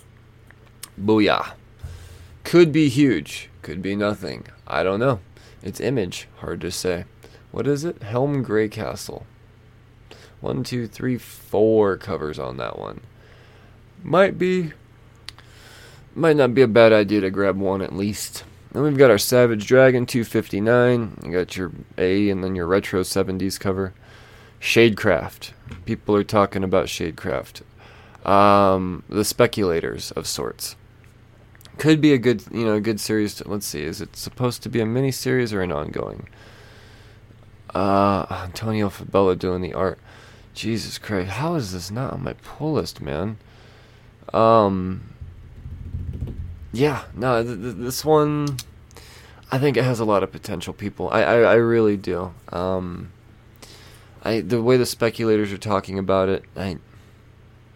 Booyah. Could be huge, could be nothing. I don't know. It's image, hard to say. What is it? Helm Greycastle. One, two, three, four covers on that one. Might be, might not be a bad idea to grab one at least. Then we've got our Savage Dragon 259. You got your A and then your retro 70s cover. Shadecraft. People are talking about Shadecraft. Um, the speculators of sorts. Could be a good, you know, a good series. To, let's see, is it supposed to be a mini series or an ongoing? Uh, Antonio Fabela doing the art. Jesus Christ, how is this not on my pull list, man? Um, yeah, no, th- th- this one, I think it has a lot of potential. People, I, I, I really do. Um, I the way the speculators are talking about it, I,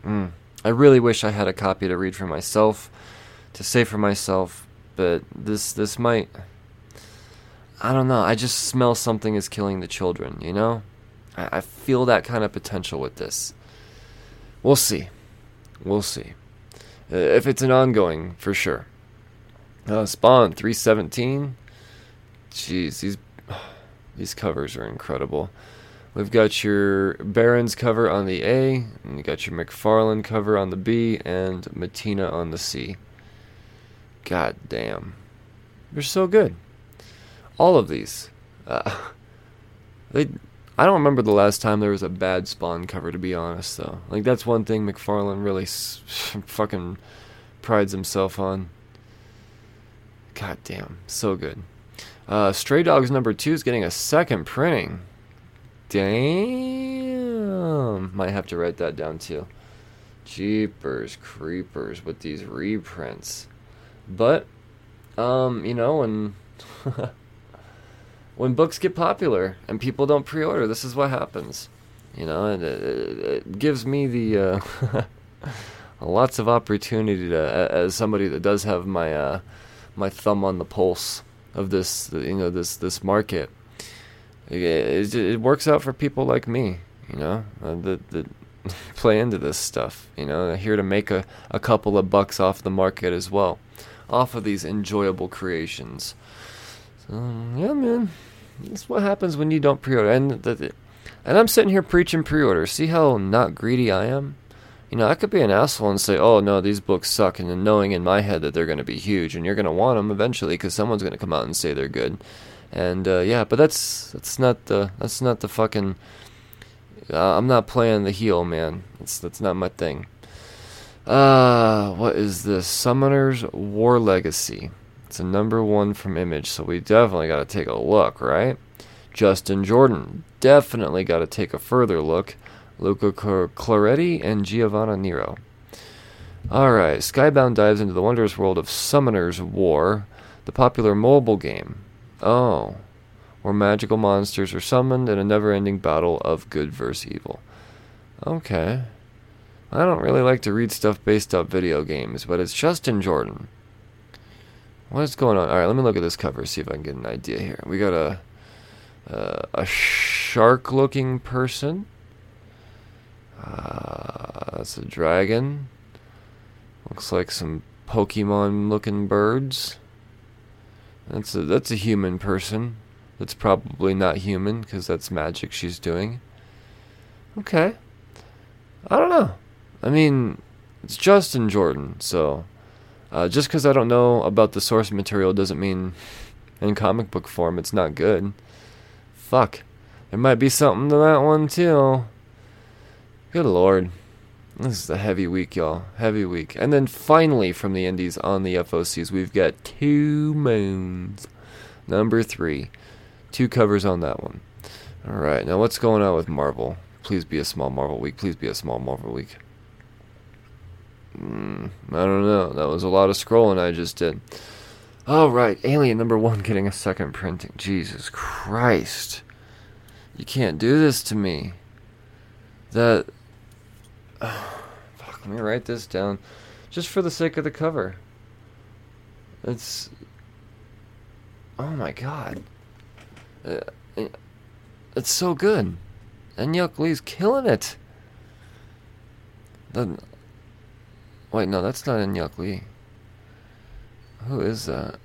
mm, I really wish I had a copy to read for myself, to say for myself. But this this might, I don't know. I just smell something is killing the children. You know, I, I feel that kind of potential with this. We'll see. We'll see. Uh, if it's an ongoing, for sure. Uh, Spawn 317. Jeez, these these covers are incredible. We've got your Barons cover on the A, and you got your McFarlane cover on the B, and Mattina on the C. God damn. They're so good. All of these. Uh, they I don't remember the last time there was a bad Spawn cover, to be honest, though. Like, that's one thing McFarlane really s- fucking prides himself on. God damn, so good. Uh, Stray Dogs number two is getting a second printing. Damn. Might have to write that down too. Jeepers creepers with these reprints. But, um, you know, when when books get popular and people don't pre-order, this is what happens. You know, and it, it gives me the uh, lots of opportunity to, as somebody that does have my uh, my thumb on the pulse of this, you know, this this market. It, it, it works out for people like me, you know, uh, that that play into this stuff. You know, here to make a, a couple of bucks off the market as well, off of these enjoyable creations. So yeah, man, that's what happens when you don't pre-order. And the, and I'm sitting here preaching pre-order. See how not greedy I am? You know, I could be an asshole and say, "Oh no, these books suck," and then knowing in my head that they're going to be huge, and you're going to want them eventually because someone's going to come out and say they're good. And uh, yeah, but that's that's not the that's not the fucking. Uh, I'm not playing the heel, man. That's that's not my thing. Uh, what is this? Summoner's War Legacy. It's a number one from Image, so we definitely got to take a look, right? Justin Jordan. Definitely got to take a further look. Luca Claretti and Giovanna Niro. Alright, Skybound dives into the wondrous world of Summoner's War, the popular mobile game. Oh, where magical monsters are summoned in a never ending battle of good versus evil. Okay. I don't really like to read stuff based off video games, but it's Justin Jordan. What is going on? All right, let me look at this cover, see if I can get an idea here. We got a uh, a shark-looking person. Uh, that's a dragon. Looks like some Pokemon-looking birds. That's a that's a human person. That's probably not human because that's magic she's doing. Okay. I don't know. I mean, it's Justin Jordan, so uh, just because I don't know about the source material doesn't mean in comic book form it's not good. Fuck. There might be something to that one, too. Good lord. This is a heavy week, y'all. Heavy week. And then finally, from the indies on the FOCs, we've got Two Moons. Number three. Two covers on that one. Alright, now what's going on with Marvel? Please be a small Marvel week. Please be a small Marvel week. Mm, I don't know. That was a lot of scrolling I just did. All right. Alien number one getting a second printing. Jesus Christ. You can't do this to me. That. Oh, fuck, let me write this down. Just for the sake of the cover. It's. Oh my god. Uh, it's so good. InHyuk Lee's killing it. The, Wait, no, that's not InHyuk Lee. Who is that?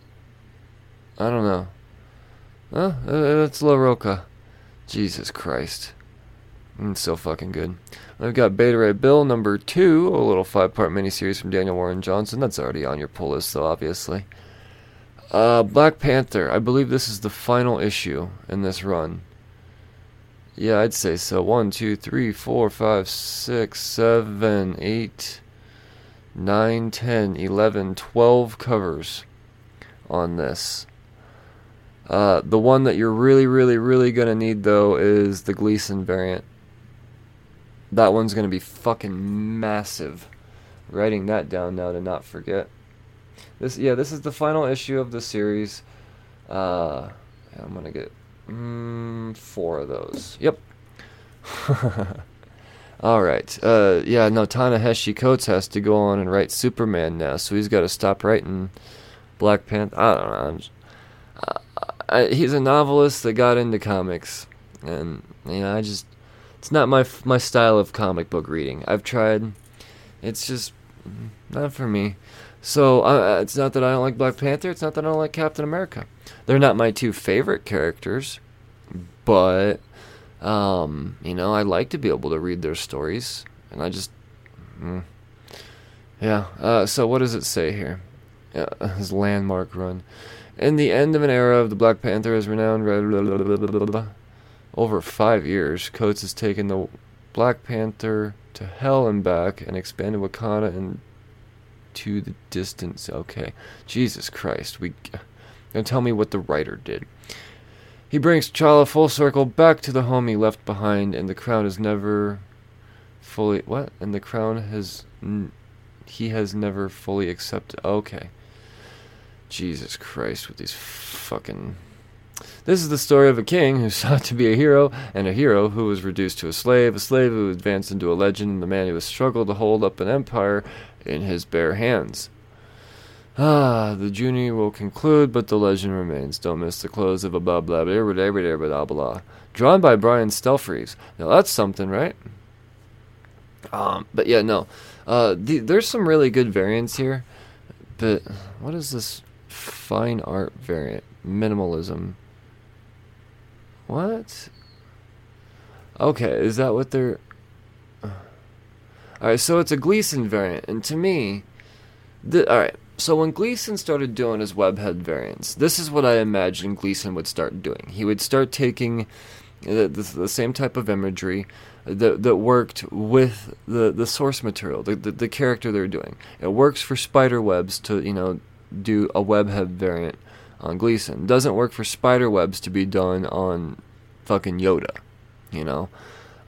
I don't know. Oh, it's Larroca. Jesus Christ. It's so fucking good. I've got Beta Ray Bill number two, a little five part miniseries from Daniel Warren Johnson. That's already on your pull list, though, obviously. Uh, Black Panther. I believe this is the final issue in this run. Yeah, I'd say so. One, two, three, four, five, six, seven, eight. 9, 10, 11, 12 covers on this. Uh, the one that you're really, really, really going to need, though, is the Gleason variant. That one's going to be fucking massive. Writing that down now to not forget. This, yeah, this is the final issue of the series. Uh, I'm going to get mm, four of those. Yep. All right. Uh, yeah, no, Ta-Nehisi Coates has to go on and write Superman now, so he's got to stop writing Black Panther. I don't know. Just, uh, I, he's a novelist that got into comics, and you know, I just it's not my my style of comic book reading. I've tried. It's just not for me. So uh, it's not that I don't like Black Panther. It's not that I don't like Captain America. They're not my two favorite characters, but um, you know, I like to be able to read their stories, and I just, mm, yeah. Uh, so what does it say here? Uh, his landmark run. In the end of an era of the Black Panther is renowned, over five years, Coates has taken the Black Panther to hell and back and expanded Wakanda and to the distance. Okay, Jesus Christ, we. Don't tell me what the writer did. He brings T'Challa full circle back to the home he left behind, and the crown is never fully what? And the crown has n- he has never fully accepted. Okay. Jesus Christ, with these fucking. This is the story of a king who sought to be a hero, and a hero who was reduced to a slave, a slave who advanced into a legend, and the man who has struggled to hold up an empire in his bare hands. Ah, the journey will conclude, but the legend remains. Don't miss the close of a blah blah blah blah blah blah blah. Drawn by Brian Stelfreeze. Now that's something, right? Um, but yeah, no. Uh, the, there's some really good variants here, but what is this fine art variant? Minimalism. What? Okay, is that what they're? All right, so it's a Gleason variant, and to me, the, all right so when Gleason started doing his webhead variants, this is what I imagined Gleason would start doing. He would start taking the, the, the same type of imagery that that worked with the, the source material, the, the, the character they're doing. It works for spider webs to you know do a webhead variant on Gleason. Doesn't work for spider webs to be done on fucking Yoda, you know.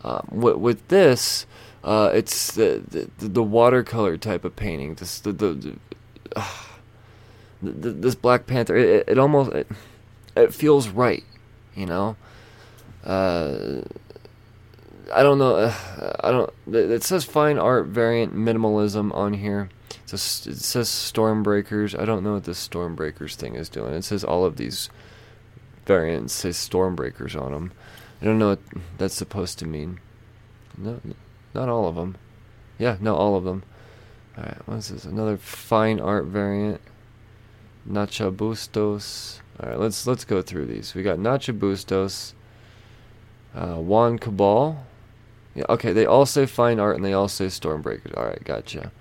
Um, with, with this, uh, it's the, the, the watercolor type of painting. This the the, this Black Panther. It, it almost it, it, feels right, you know. Uh, I don't know. Uh, I don't. It says fine art variant minimalism on here. It says, it says Stormbreakers. I don't know what this Stormbreakers thing is doing. It says all of these variants say Stormbreakers on them. I don't know what that's supposed to mean. No, not all of them. Yeah, no, all of them. All right, what is this? Another fine art variant. Nacha Bustos. All right, let's let's go through these. We got Nacha Bustos. Uh, Juann Cabal. Yeah, okay, they all say fine art and they all say Stormbreaker. All right, gotcha.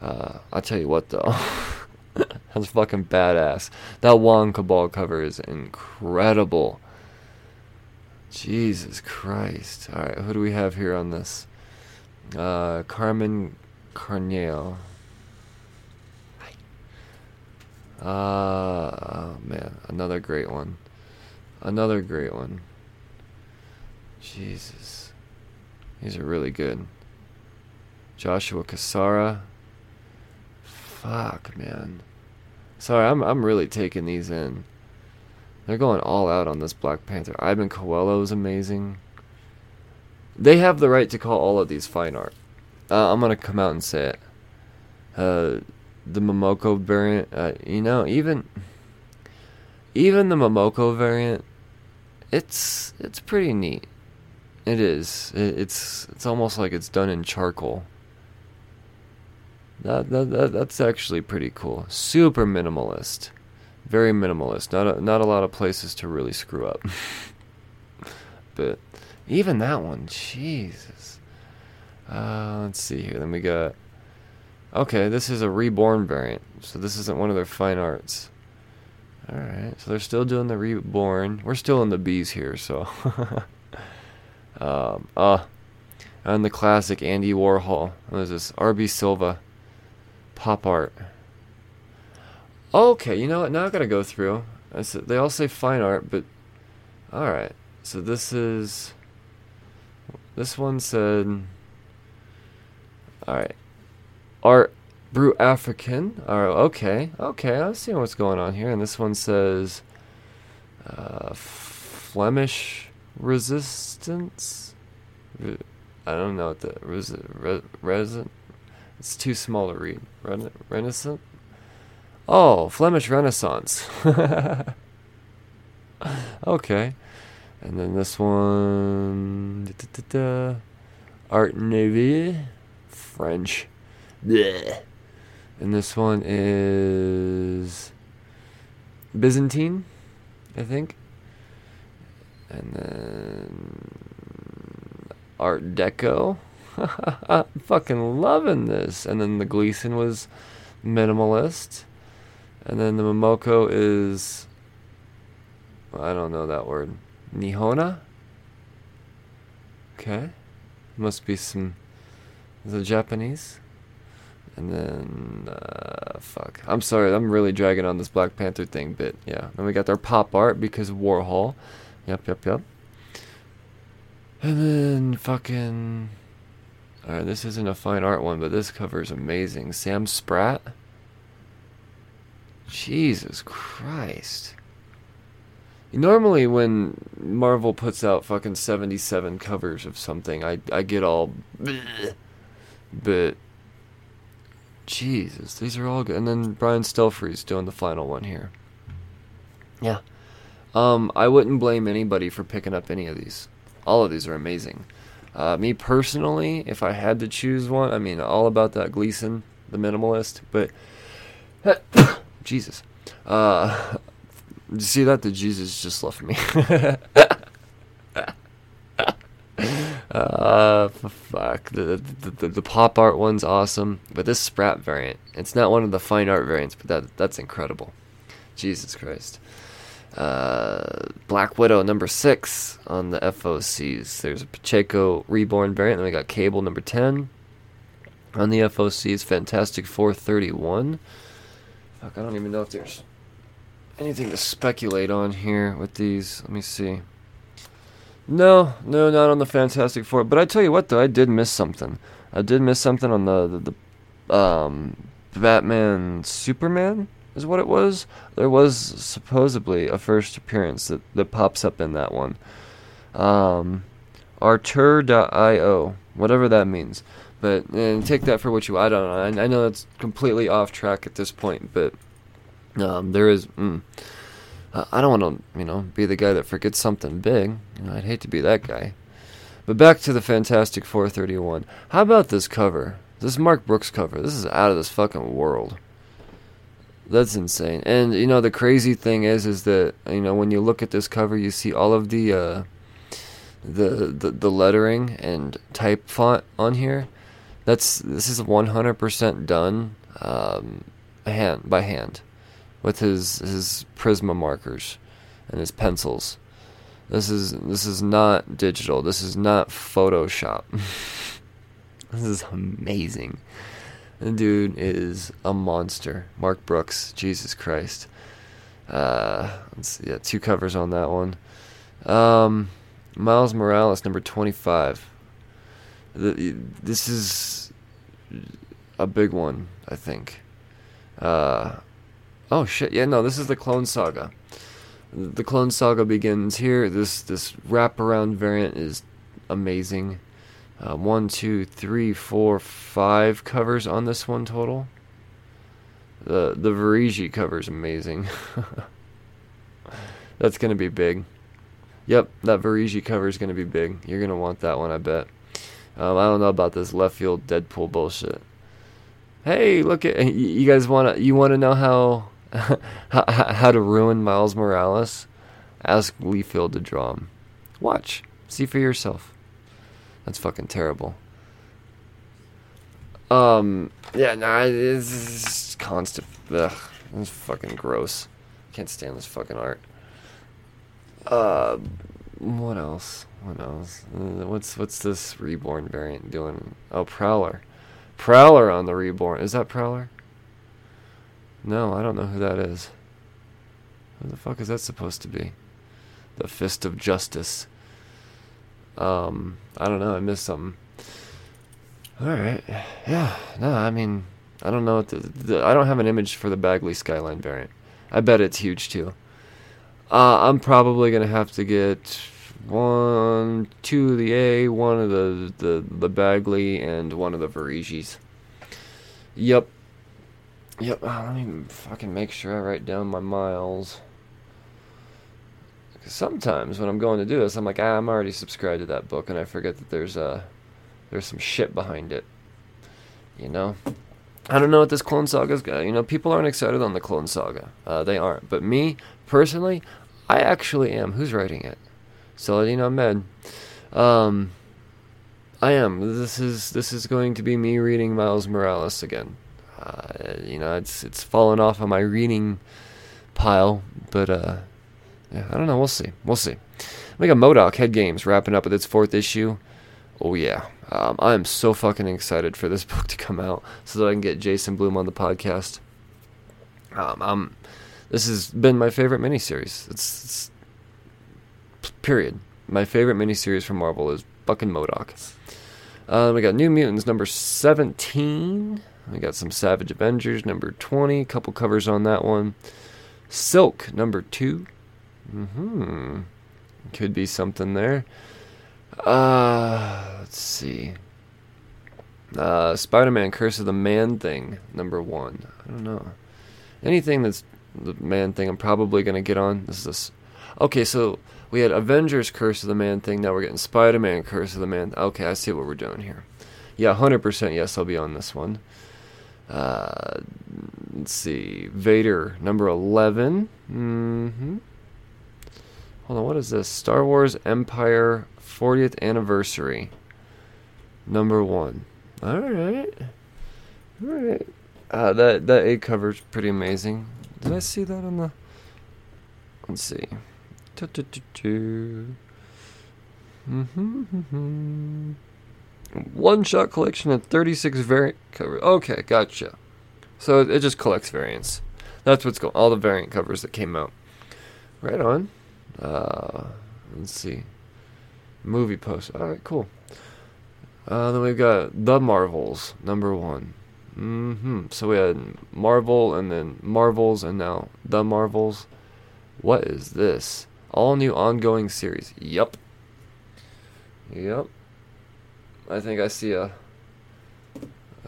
Uh, I'll tell you what though. That's fucking badass. That Juann Cabal cover is incredible. Jesus Christ. Alright, who do we have here on this? Uh, Carmen Carnero. Uh, oh man, another great one. Another great one. Jesus. These are really good. Joshua Cassara. Fuck, man. Sorry, I'm I'm really taking these in. They're going all out on this Black Panther. Iban Coello is amazing. They have the right to call all of these fine art. Uh, I'm gonna come out and say it. Uh, the Momoko variant, uh, you know, even even the Momoko variant, it's it's pretty neat. It is. It, it's it's almost like it's done in charcoal. That, that, that that's actually pretty cool. Super minimalist, very minimalist. Not a, not a lot of places to really screw up. but even that one, Jesus. Uh, let's see here. Then we got. Okay, this is a reborn variant, so this isn't one of their fine arts. All right, so they're still doing the reborn. We're still in the bees here, so. um, uh, and the classic Andy Warhol. What is this? R.B. Silva. Pop art. Okay, you know what? Now I gotta go through. Said, they all say fine art, but alright. So this is. This one said. Alright. Art Brute African. Alright, okay. Okay, I'm seeing what's going on here. And this one says. Uh, Flemish Resistance? I don't know what the. Res, res, resin, it's too small to read. Rena- Renaissance? Oh, Flemish Renaissance. okay. And then this one. Da, da, da, Art Nouveau. French. Blech. And this one is. Byzantine, I think. And then. Art Deco. I'm fucking loving this. And then the Gleason was minimalist. And then the Momoko is. I don't know that word. Nihona? Okay. Must be some. The Japanese? And then. Uh, fuck. I'm sorry, I'm really dragging on this Black Panther thing, but yeah. Then we got their pop art because Warhol. Yep, yep, yep. And then fucking. Alright, this isn't a fine art one, but this cover is amazing. Sam Spratt? Jesus Christ. Normally, when Marvel puts out fucking 77 covers of something, I, I get all. Bleh. But. Jesus, these are all good. And then Brian Stelfreeze doing the final one here. Yeah. Um, I wouldn't blame anybody for picking up any of these. All of these are amazing. Uh, me personally, if I had to choose one, I mean, all about that Gleason, the minimalist, but Jesus, uh, you see that the Jesus just left me. uh, fuck the, the, the the pop art one's awesome, but this Spratt variant, it's not one of the fine art variants, but that that's incredible. Jesus Christ. Uh, Black Widow number six on the FOCs. There's a Pacheco Reborn variant. Then we got Cable number 10 on the FOCs. Fantastic 431. Fuck, I don't even know if there's anything to speculate on here with these. Let me see. No, no, not on the Fantastic Four. But I tell you what, though, I did miss something. I did miss something on the the, the um, Batman Superman is what it was. There was supposedly a first appearance that, that pops up in that one. Um, Artur.io, whatever that means. But and take that for what you. I don't know. I, I know that's completely off track at this point, but um, there is. Mm, I don't want to, you know, be the guy that forgets something big. You know, I'd hate to be that guy. But back to the Fantastic 431. How about this cover? This Mark Brooks cover. This is out of this fucking world. That's insane. And you know the crazy thing is is that you know when you look at this cover you see all of the uh the the, the lettering and type font on here. That's this is 100% done um hand by hand with his his Prisma markers and his pencils. This is this is not digital. This is not Photoshop. this is amazing. The dude is a monster. Mark Brooks, Jesus Christ. Uh, let's see, yeah, two covers on that one. Um, Miles Morales, number twenty-five. The, this is a big one, I think. Uh, Oh shit! Yeah, no, this is the Clone Saga. The Clone Saga begins here. This this wraparound variant is amazing. Uh, one, two, three, four, five covers on this one total. The the Varigi cover is amazing. That's gonna be big. Yep, that Varigi cover is gonna be big. You're gonna want that one, I bet. Um, I don't know about this left field Deadpool bullshit. Hey, look at you guys wanna you wanna know how how to ruin Miles Morales, ask Liefeld to draw him. Watch. See for yourself. That's fucking terrible. Um, yeah, nah, it's constant. Ugh, it's fucking gross. Can't stand this fucking art. Uh, what else? What else? Uh, what's what's this reborn variant doing? Oh, Prowler. Prowler on the reborn. Is that Prowler? No, I don't know who that is. Who the fuck is that supposed to be? The Fist of Justice. Um, I don't know. I missed something. All right. Yeah. No, I mean, I don't know. The, the, I don't have an image for the Bagley Skyline variant. I bet it's huge too. Uh, I'm probably gonna have to get one, two of the A, one of the the the Bagley, and one of the Varigis. Yep. Yep, uh, let me fucking make sure I write down my miles. Sometimes when I'm going to do this, I'm like, ah, I'm already subscribed to that book, and I forget that there's uh, there's some shit behind it. You know, I don't know what this Clone Saga's got. You know, people aren't excited on the Clone Saga. Uh, they aren't. But me personally, I actually am. Who's writing it? Saladin Ahmed. Um, I am. This is this is going to be me reading Miles Morales again. Uh, you know, it's it's fallen off of my reading pile, but uh, yeah, I don't know. We'll see. We'll see. We got MODOK Head Games wrapping up with its fourth issue. Oh yeah, um, I am so fucking excited for this book to come out so that I can get Jason Bloom on the podcast. Um, I'm, this has been my favorite miniseries. It's, it's period. My favorite miniseries from Marvel is fucking MODOK. Um, we got New Mutants number seventeen. We got some Savage Avengers number 20, a couple covers on that one. Silk number 2. Mhm. Could be something there. Uh, let's see. Uh, Spider-Man Curse of the Man Thing number 1. I don't know. Anything that's the Man Thing I'm probably going to get on. This is this. Okay, so we had Avengers Curse of the Man Thing, now we're getting Spider-Man Curse of the Man. Okay, I see what we're doing here. Yeah, 100% yes, I'll be on this one. Uh, let's see. Vader, number 11. Mm-hmm. Hold on, what is this? Star Wars Empire 40th Anniversary. Number 1. Alright. Alright. Uh, that, that A cover's pretty amazing. Did I see that on the... Let's see. Mm-hmm. One shot collection and 36 variant covers. Okay, gotcha. So it just collects variants. That's what's going all the variant covers that came out. Right on. Uh, let's see. movie post. All right, cool. Uh, then we've got The Marvels, number one. hmm So we had Marvel and then Marvels and now The Marvels. What is this? All new ongoing series. Yup. Yup. I think I see a.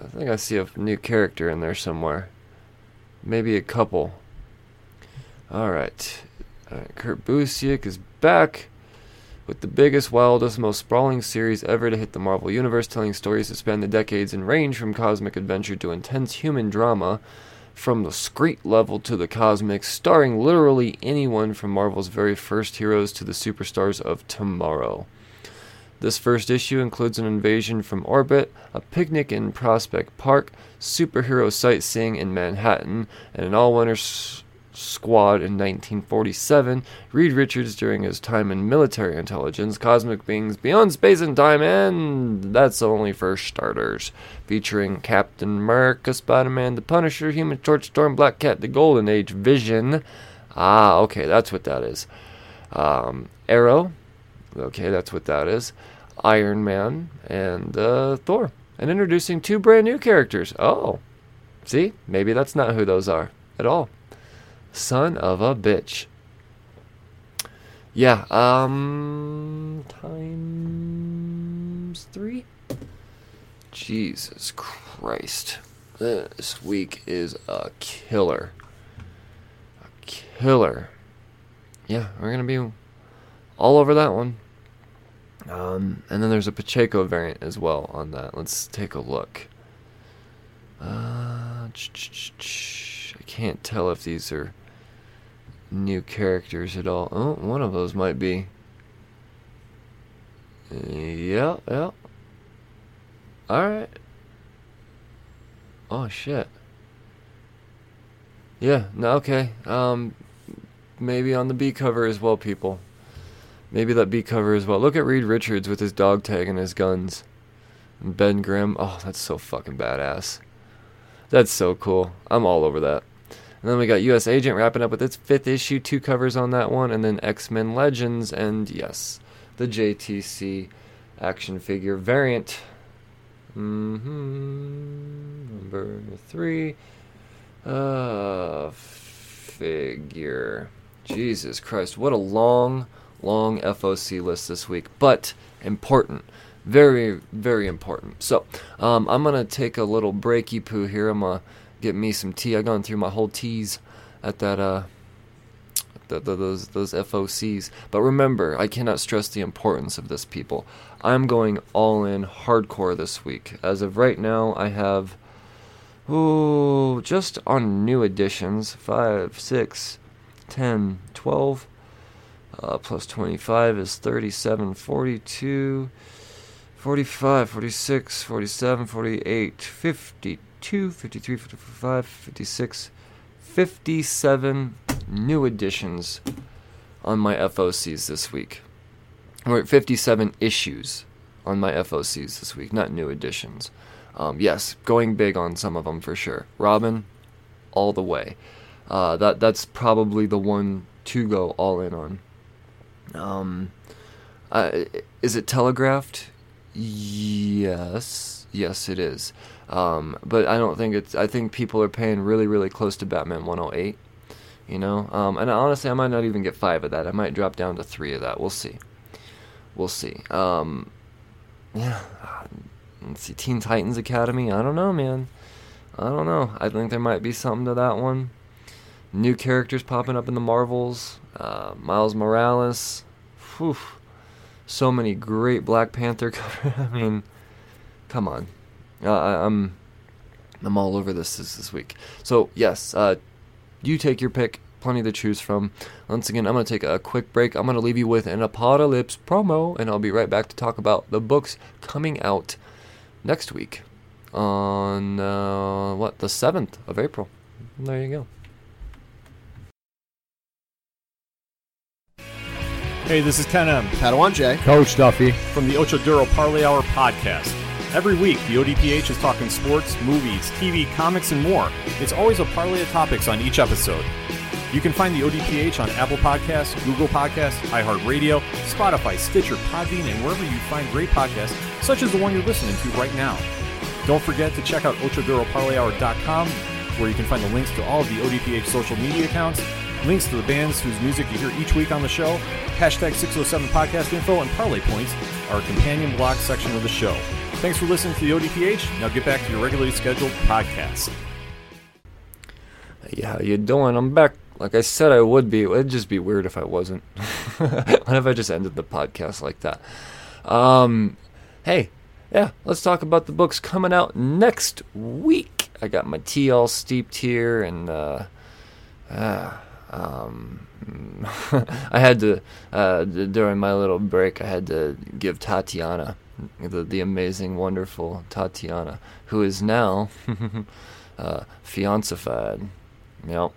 I think I see a new character in there somewhere. Maybe a couple. Alright. Alright, Kurt Busiek is back with the biggest, wildest, most sprawling series ever to hit the Marvel Universe, telling stories that span the decades and range from cosmic adventure to intense human drama, from the street level to the cosmic, starring literally anyone from Marvel's very first heroes to the superstars of tomorrow. This first issue includes an invasion from orbit, a picnic in Prospect Park, superhero sightseeing in Manhattan, and an All-Winners Squad in 1947, Reed Richards during his time in military intelligence, Cosmic Beings Beyond Space and Time, and that's only for starters. Featuring Captain America, Spider Man, The Punisher, Human Torch, Storm, Black Cat, The Golden Age, Vision. Ah, okay, that's what that is. Um, Arrow. Okay, that's what that is. Iron Man and uh, Thor. And introducing two brand new characters. Oh, see, maybe that's not who those are at all. Son of a bitch. Yeah, um. Times three? Jesus Christ. This week is a killer. A killer. Yeah, we're going to be all over that one. Um, and then there's a Pacheco variant as well on that. Let's take a look. Uh, I can't tell if these are new characters at all. Oh, one of those might be. Yeah, yeah. Alright. Oh, shit. Yeah, no, okay. Um, maybe on the B cover as well, people. Maybe that B cover as well. Look at Reed Richards with his dog tag and his guns. And Ben Grimm. Oh, that's so fucking badass. That's so cool. I'm all over that. And then we got U.S. Agent wrapping up with its fifth issue, two covers on that one, and then X Men Legends, and yes, the JTC action figure variant. Mm-hmm. Number three. Uh, figure. Jesus Christ, what a long, long FOC list this week, but important. Very, very important. So, um, I'm gonna take a little breaky poo here. I'm gonna get me some tea. I've gone through my whole teas at that uh the, the, those those FOCs. But remember, I cannot stress the importance of this, people. I'm going all in hardcore this week. As of right now, I have oh just on new additions 5, 6, 10, 12, uh, plus 25 is 37, 42, 45, 46, 47, 48, 52. 52, 53, 55, 56, 57 new additions on my FOCs this week. We're at 57 issues on my FOCs this week, not new additions. Um, yes, going big on some of them for sure. Robin, all the way. Uh, that that's probably the one to go all in on. Um, uh, is it telegraphed? Yes, yes, it is. Um, but I don't think it's. I think people are paying really, really close to Batman 108. You know, um, and honestly, I might not even get five of that. I might drop down to three of that. We'll see. We'll see. Um, yeah. Let's see. Teen Titans Academy. I don't know, man. I don't know. I think there might be something to that one. New characters popping up in the Marvels. Uh, Miles Morales. Whew. So many great Black Panther. I mean, come on. Uh, I, am I'm all over this this, this week. So yes, uh, you take your pick. Plenty to choose from. Once again, I'm going to take a quick break. I'm going to leave you with an apocalypse promo, and I'll be right back to talk about the books coming out next week on uh, what the seventh of April. There you go. Hey, this is Ken M. Padawan J. Coach Duffy. From the Ocho Duro Parlay Hour podcast. Every week, the ODPH is talking sports, movies, TV, comics, and more. It's always a parlay of topics on each episode. You can find the ODPH on Apple Podcasts, Google Podcasts, iHeartRadio, Spotify, Stitcher, Podbean, and wherever you find great podcasts, such as the one you're listening to right now. Don't forget to check out OchoDuroParlayHour.com, where you can find the links to all of the ODPH social media accounts, links to the bands whose music you hear each week on the show, hashtag 607 podcast info, and parlay points, our companion blog section of the show. Thanks for listening to the ODPH. Now get back to your regularly scheduled podcast. Yeah, how you doing? I'm back. Like I said, I would be. It'd just be weird if I wasn't. what if I just ended the podcast like that? Um, hey, yeah, let's talk about the books coming out next week. I got my tea all steeped here, and uh, uh um, I had to uh, during my little break. I had to give Tatiana, the the amazing, wonderful Tatiana, who is now uh, fianceified. Yep.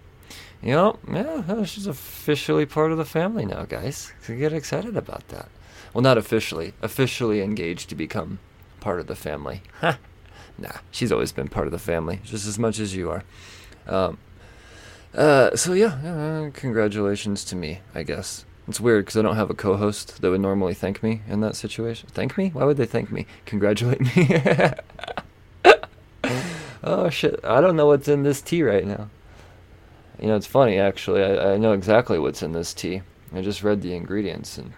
Yep. Yeah, she's officially part of the family now, guys. So get excited about that. Well, not officially. Officially engaged to become part of the family. Nah, she's always been part of the family, just as much as you are. Um, uh, so yeah, uh, congratulations to me, I guess. It's weird because I don't have a co-host that would normally thank me in that situation. Thank me? Why would they thank me? Congratulate me? oh shit! I don't know what's in this tea right now. You know, it's funny actually. I, I know exactly what's in this tea. I just read the ingredients and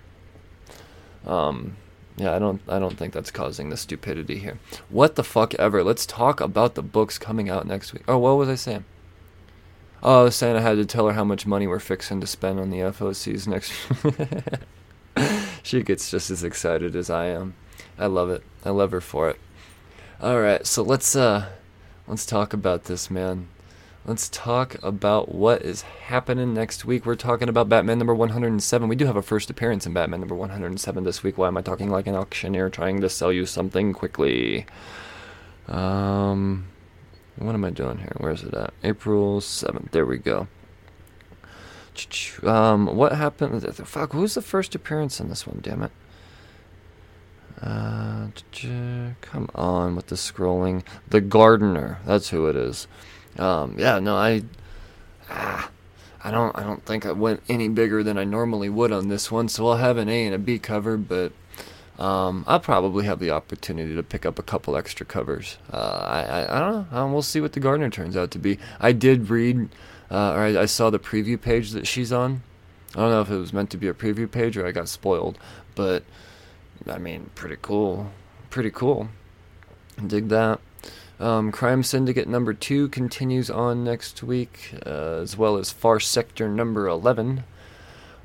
um yeah, I don't I don't think that's causing the stupidity here. What the fuck ever. Let's talk about the books coming out next week. Oh, what was I saying? Oh, I had to tell her how much money we're fixing to spend on the FOCs next She gets just as excited as I am. I love it. I love her for it. All right, so let's uh let's talk about this, man. Let's talk about what is happening next week. We're talking about Batman number 107. We do have a first appearance in Batman number 107 this week. Why am I talking like an auctioneer trying to sell you something quickly? Um, what am I doing here? Where is it at? April 7th. There we go. Um, what happened? Fuck, who's the first appearance in this one? Damn it. Uh, come on with the scrolling. The Gardener. That's who it is. Um, yeah, no, I, ah, I don't, I don't think I went any bigger than I normally would on this one. So I'll have an A and a B cover, but um, I'll probably have the opportunity to pick up a couple extra covers. Uh, I, I, I, don't know. Um, we'll see what the Gardener turns out to be. I did read, uh, or I, I, saw the preview page that she's on. I don't know if it was meant to be a preview page or I got spoiled, but I mean, pretty cool. Pretty cool. Dig that. Um, Crime Syndicate number two continues on next week, uh, as well as Far Sector number 11.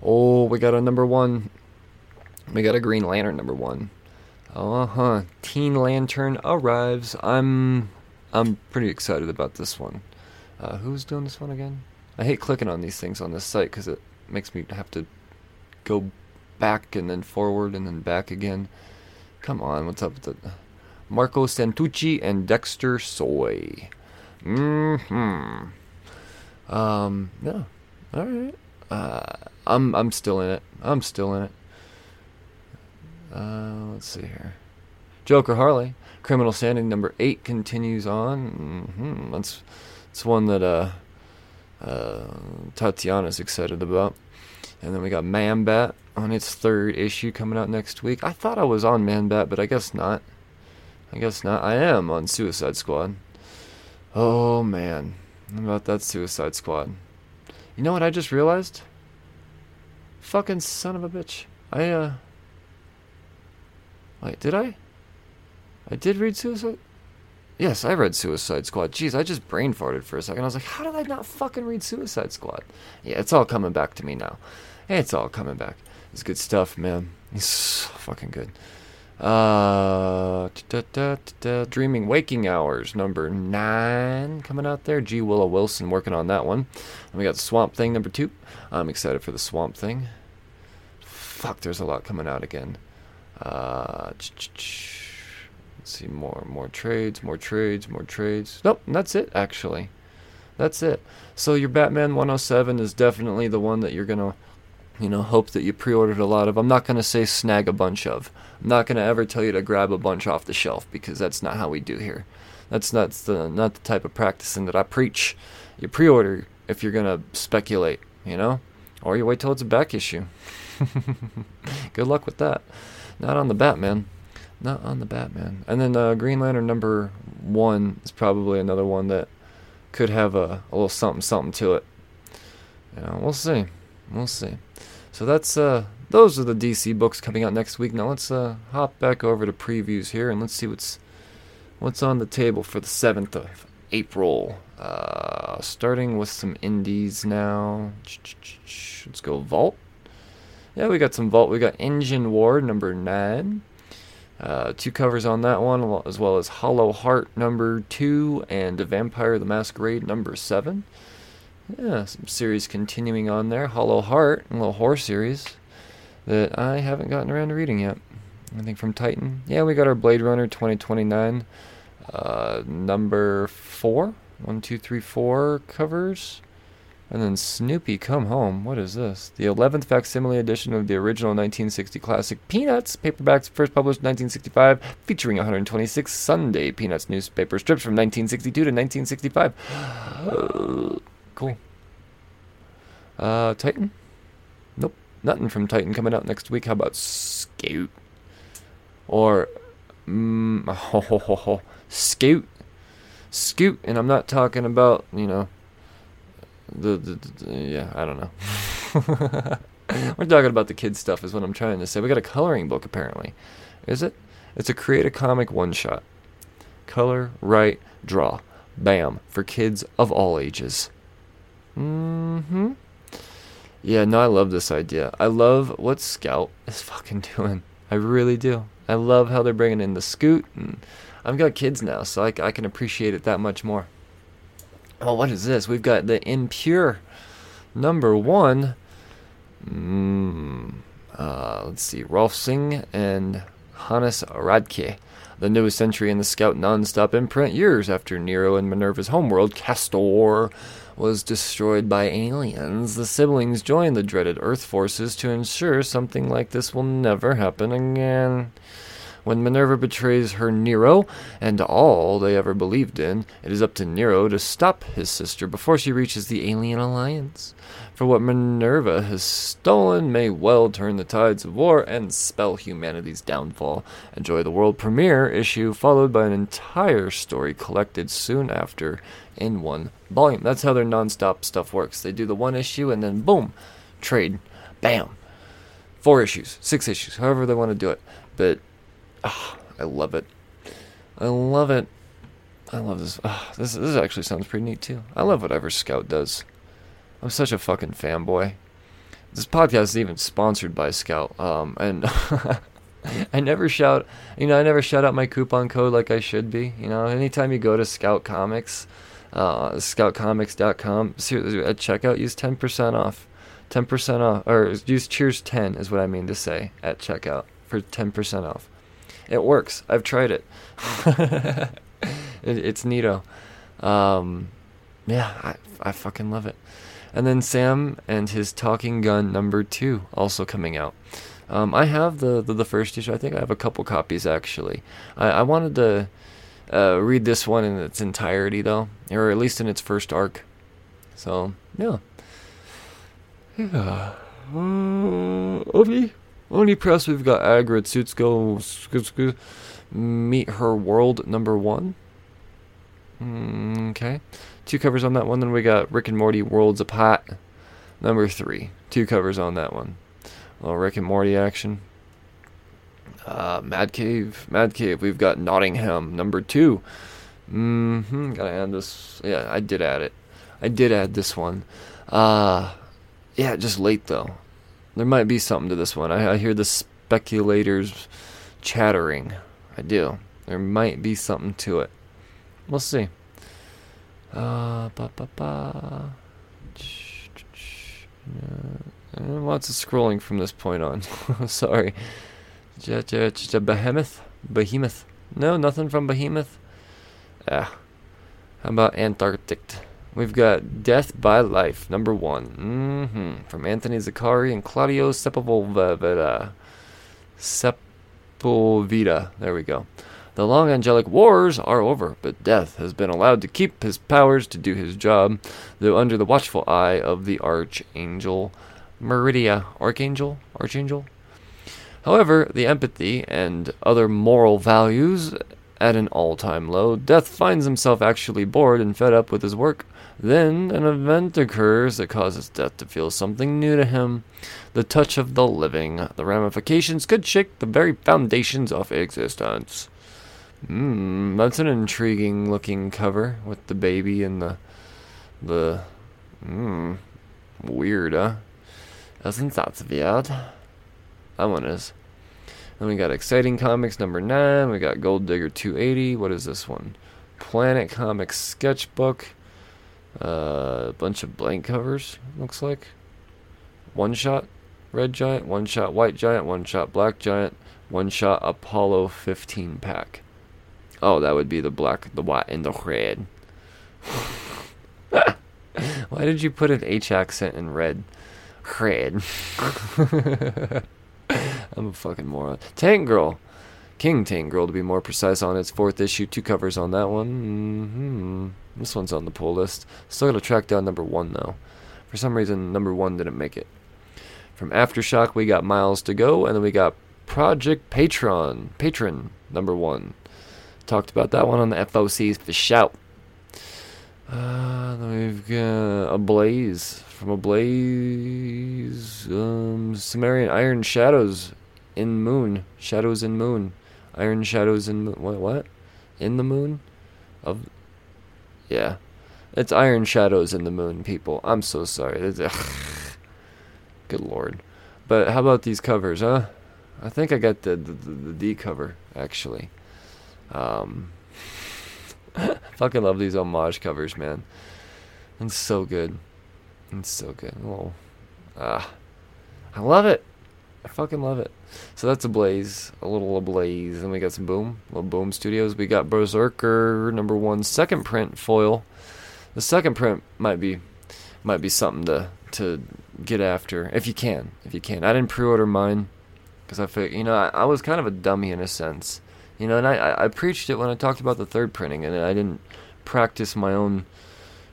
Oh, we got a number one. We got a Green Lantern number one. Uh huh. Teen Lantern arrives. I'm I'm pretty excited about this one. Uh, who's doing this one again? I hate clicking on these things on this site because it makes me have to go back and then forward and then back again. Come on, what's up with the Marco Santucci, and Dexter Soy. Mm hmm. Um. Yeah. All right. Uh, I'm I'm still in it. I'm still in it. Uh, let's see here. Joker Harley, Criminal Sanity number eight continues on. Mm-hmm. That's that's one that uh, uh, Tatiana's excited about. And then we got Man Bat on its third issue coming out next week. I thought I was on Man Bat, but I guess not. I guess not. I am on Suicide Squad. Oh man, about that Suicide Squad. You know what I just realized? Fucking son of a bitch. I uh. Wait, did I? I did read Suicide. Yes, I read Suicide Squad. Jeez, I just brain farted for a second. I was like, how did I not fucking read Suicide Squad? Yeah, it's all coming back to me now. It's all coming back. It's good stuff, man. It's so fucking good. Uh, Dreaming Waking Hours, number nine, coming out there. G. Willow Wilson working on that one. And we got Swamp Thing, number two. I'm excited for the Swamp Thing. Fuck, there's a lot coming out again. Uh, let's see, more, more trades, more trades, more trades. Nope, that's it, actually. That's it. So your Batman 107 is definitely the one that you're gonna you know, hope that you pre-ordered a lot of. I'm not to say snag a bunch of. I'm not to ever tell you to grab a bunch off the shelf because that's not how we do here. That's not the not the type of practicing that I preach. You pre-order if you're to speculate you know, or you wait till it's a back issue. Good luck with that. Not on the Batman. Not on the Batman. And then uh, Green Lantern number one is probably another one that could have a, a little something something to it. You know, we'll see. We'll see. So that's uh those are the DC books coming out next week. Now let's uh hop back over to previews here and let's see what's what's on the table for the seventh of April. Uh, starting with some indies now. Let's go Vault. Yeah, we got some Vault. We got Engine War number nine. Uh, two covers on that one, as well as Hollow Heart number two and Vampire the Masquerade number seven. Yeah, some series continuing on there. Hollow Heart, a little horror series that I haven't gotten around to reading yet. I think from Titan. Yeah, we got our Blade Runner 2029 uh, number four. One, two, three, four covers. And then Snoopy Come Home. What is this? The 11th facsimile edition of the original 1960 classic Peanuts. Paperbacks first published in 1965, featuring 126 Sunday Peanuts newspaper strips from 1962 to 1965. Uh, cool. Uh, Titan? Nope. Nothing from Titan coming out next week. How about Scout? Or, mm, ho, ho, ho, ho. Scout. Scoot, and I'm not talking about, you know, the, the, the yeah, I don't know. We're talking about the kids stuff, is what I'm trying to say. We got a coloring book, apparently. Is it? It's a create a comic one shot. Color, write, draw. Bam. For kids of all ages. Mm hmm. Yeah, no, I love this idea. I love what Scout is fucking doing. I really do. I love how they're bringing in the scoot, and I've got kids now, so I, I can appreciate it that much more. Oh, what is this? We've got the impure number one. Mm, uh, let's see, Rolf Singh and Hannes Radke. The newest entry in the Scout non-stop imprint years after Nero and Minerva's homeworld, Castor, was destroyed by aliens. The siblings join the dreaded Earth forces to ensure something like this will never happen again. When Minerva betrays her Nero and all they ever believed in, it is up to Nero to stop his sister before she reaches the alien alliance. For what Minerva has stolen may well turn the tides of war and spell humanity's downfall. Enjoy the world premiere issue, followed by an entire story collected soon after in one volume. That's how their non-stop stuff works. They do the one issue and then boom, trade, bam, four issues, six issues, however they want to do it. But Oh, I love it. I love it. I love this. Oh, this this actually sounds pretty neat too. I love whatever Scout does. I'm such a fucking fanboy. This podcast is even sponsored by Scout. Um, and I never shout, you know, I never shout out my coupon code like I should be. You know, anytime you go to Scout Comics, uh, scoutcomics.com, at checkout, use 10% off. 10% off, or use Cheers 10 is what I mean to say at checkout for 10% off. It works. I've tried it. it it's neato. Um, yeah, I, I fucking love it. And then Sam and his Talking Gun number two also coming out. Um, I have the, the, the first issue. I think I have a couple copies actually. I, I wanted to uh, read this one in its entirety though, or at least in its first arc. So yeah, yeah. Uh, Oni. Oni Press we've got Aggretsuko Meet Her World number one. Mm, okay. Two covers on that one. Then we got Rick and Morty Worlds Apart number three. Two covers on that one. A little Rick and Morty action. Uh, Mad Cave. Mad Cave. We've got Nottingham number two. Mm-hmm. Gotta add this. Yeah, I did add it. I did add this one. Uh, yeah, just late though. There might be something to this one. I, I hear the speculators chattering. I do. There might be something to it. We'll see. Uh, ba ba ba. Uh, lots of scrolling from this point on. Sorry. Behemoth? Behemoth. No, nothing from Behemoth. Ah. How about Antarctic? We've got Death by Life, number one. Mm-hmm. From Anthony Zaccari and Claudio Sepulveda. Sepulveda. There we go. The long angelic wars are over, but Death has been allowed to keep his powers to do his job, though under the watchful eye of the Archangel Meridia. Archangel? Archangel? However, the empathy and other moral values at an all time low, Death finds himself actually bored and fed up with his work. Then an event occurs that causes Death to feel something new to him the touch of the living. The ramifications could shake the very foundations of existence. Hmm, that's an intriguing looking cover with the baby and the the hmm weird, huh? Isn't that weird? That one is. Then we got Exciting Comics number nine. We got Gold Digger 280. What is this one? Planet Comics Sketchbook. Uh, a bunch of blank covers. Looks like. One shot Red Giant. One shot White Giant. One shot Black Giant. One shot Apollo 15 pack. Oh, that would be the black, the white, and the red. Why did you put an H accent in red? Red. I'm a fucking moron. Tank Girl. King Tank Girl, to be more precise, on its fourth issue. Two covers on that one. Mm-hmm. This one's on the pull list. Still gotta track down number one, though. For some reason, number one didn't make it. From Aftershock, we got Miles to Go, and then we got Project Patron. Patron, number one. Talked about that one on the FOCs for shout. Uh, then we've got Ablaze from Ablaze. Um, Cimmerian Iron Shadows in Moon. Shadows in Moon. Iron Shadows in. What? What? In the Moon? Of. Yeah. It's Iron Shadows in the Moon, people. I'm so sorry. Good lord. But how about these covers, huh? I think I got the, the, the D cover, actually. Um, fucking love these homage covers, man. It's so good. It's so good. Oh, ah, I love it. I fucking love it. So that's a blaze, a little ablaze. Then we got some boom, little boom studios. We got Berserker number one, second print foil. The second print might be, might be something to to get after if you can, if you can. I didn't pre-order mine because I figured, you know, I, I was kind of a dummy in a sense. You know, and I, I preached it when I talked about the third printing, and I didn't practice my own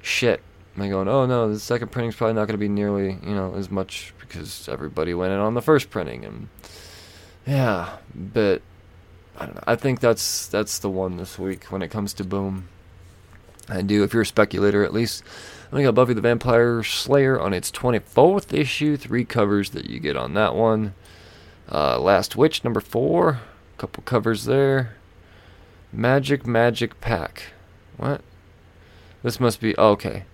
shit. I'm going, oh no, the second printing's probably not going to be nearly, you know, as much because everybody went in on the first printing, and yeah, but I don't know. I think that's that's the one this week when it comes to Boom. I do. If you're a speculator, at least. We got Buffy the Vampire Slayer on its 24th issue. Three covers that you get on that one. Uh, Last Witch number four A couple covers there. Magic Magic Pack. What? This must be okay.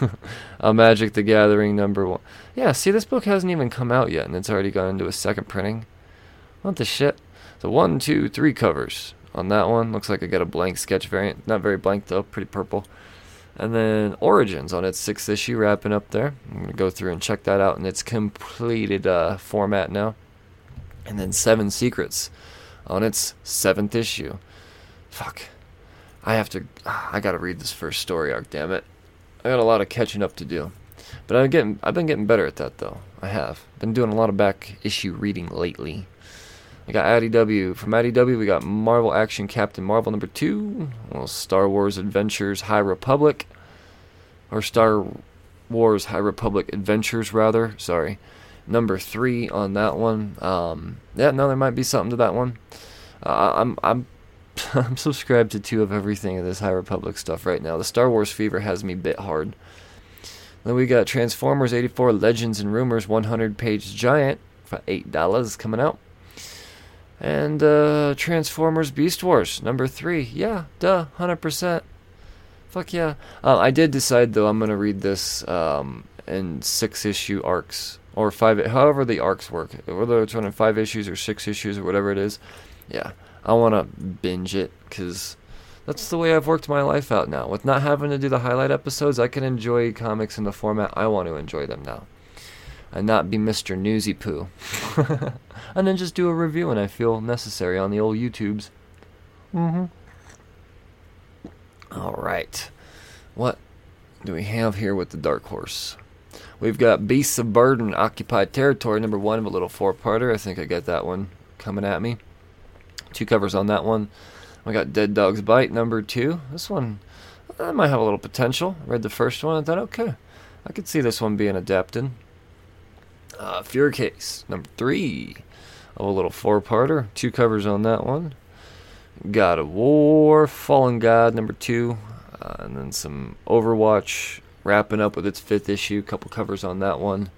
a Magic the Gathering number one. Yeah, see, this book hasn't even come out yet, and it's already gone into a second printing. What the shit? So one, two, three covers on that one. Looks like I got a blank sketch variant. Not very blank though, pretty purple. And then Origins on its sixth issue, wrapping up there. I'm gonna go through and check that out in its completed uh, format now. And then Seven Secrets on its seventh issue. Fuck. I have to. I gotta read this first story arc. Damn it. I got a lot of catching up to do. But I'm getting. I've been getting better at that though. I have been doing a lot of back issue reading lately. I got IDW. From IDW, we got Marvel Action Captain Marvel number two. Well, Star Wars Adventures High Republic. Or Star Wars High Republic Adventures, rather. Sorry number three on that one. Um, yeah, no, there might be something to that one. Uh, I'm I'm I'm subscribed to two of everything of this High Republic stuff right now. The Star Wars fever has me bit hard. Then we got Transformers 84 Legends and Rumors 100 page giant for eight dollars coming out. And uh, Transformers Beast Wars number three. Yeah, duh, hundred percent. Fuck yeah. Uh, I did decide though I'm gonna read this um, in six issue arcs or five, however the arcs work, whether it's running five issues or six issues or whatever it is. Yeah, I want to binge it because that's the way I've worked my life out now. With not having to do the highlight episodes, I can enjoy comics in the format I want to enjoy them now. And not be Mr. Newsy Poo. and then just do a review when I feel necessary on the old YouTubes. Mm-hmm. Alright. What do we have here with the Dark Horse? We've got Beasts of Burden, Occupied Territory, number one of a little four parter. I think I got that one coming at me. Two covers on that one. We got Dead Dog's Bite number two. This one, that might have a little potential. Read the first one and thought, okay, I could see this one being adapted. Uh, Fear Case number three. Oh, a little four-parter. Two covers on that one. God of War, Fallen God number two, uh, and then some Overwatch wrapping up with its fifth issue. Couple covers on that one.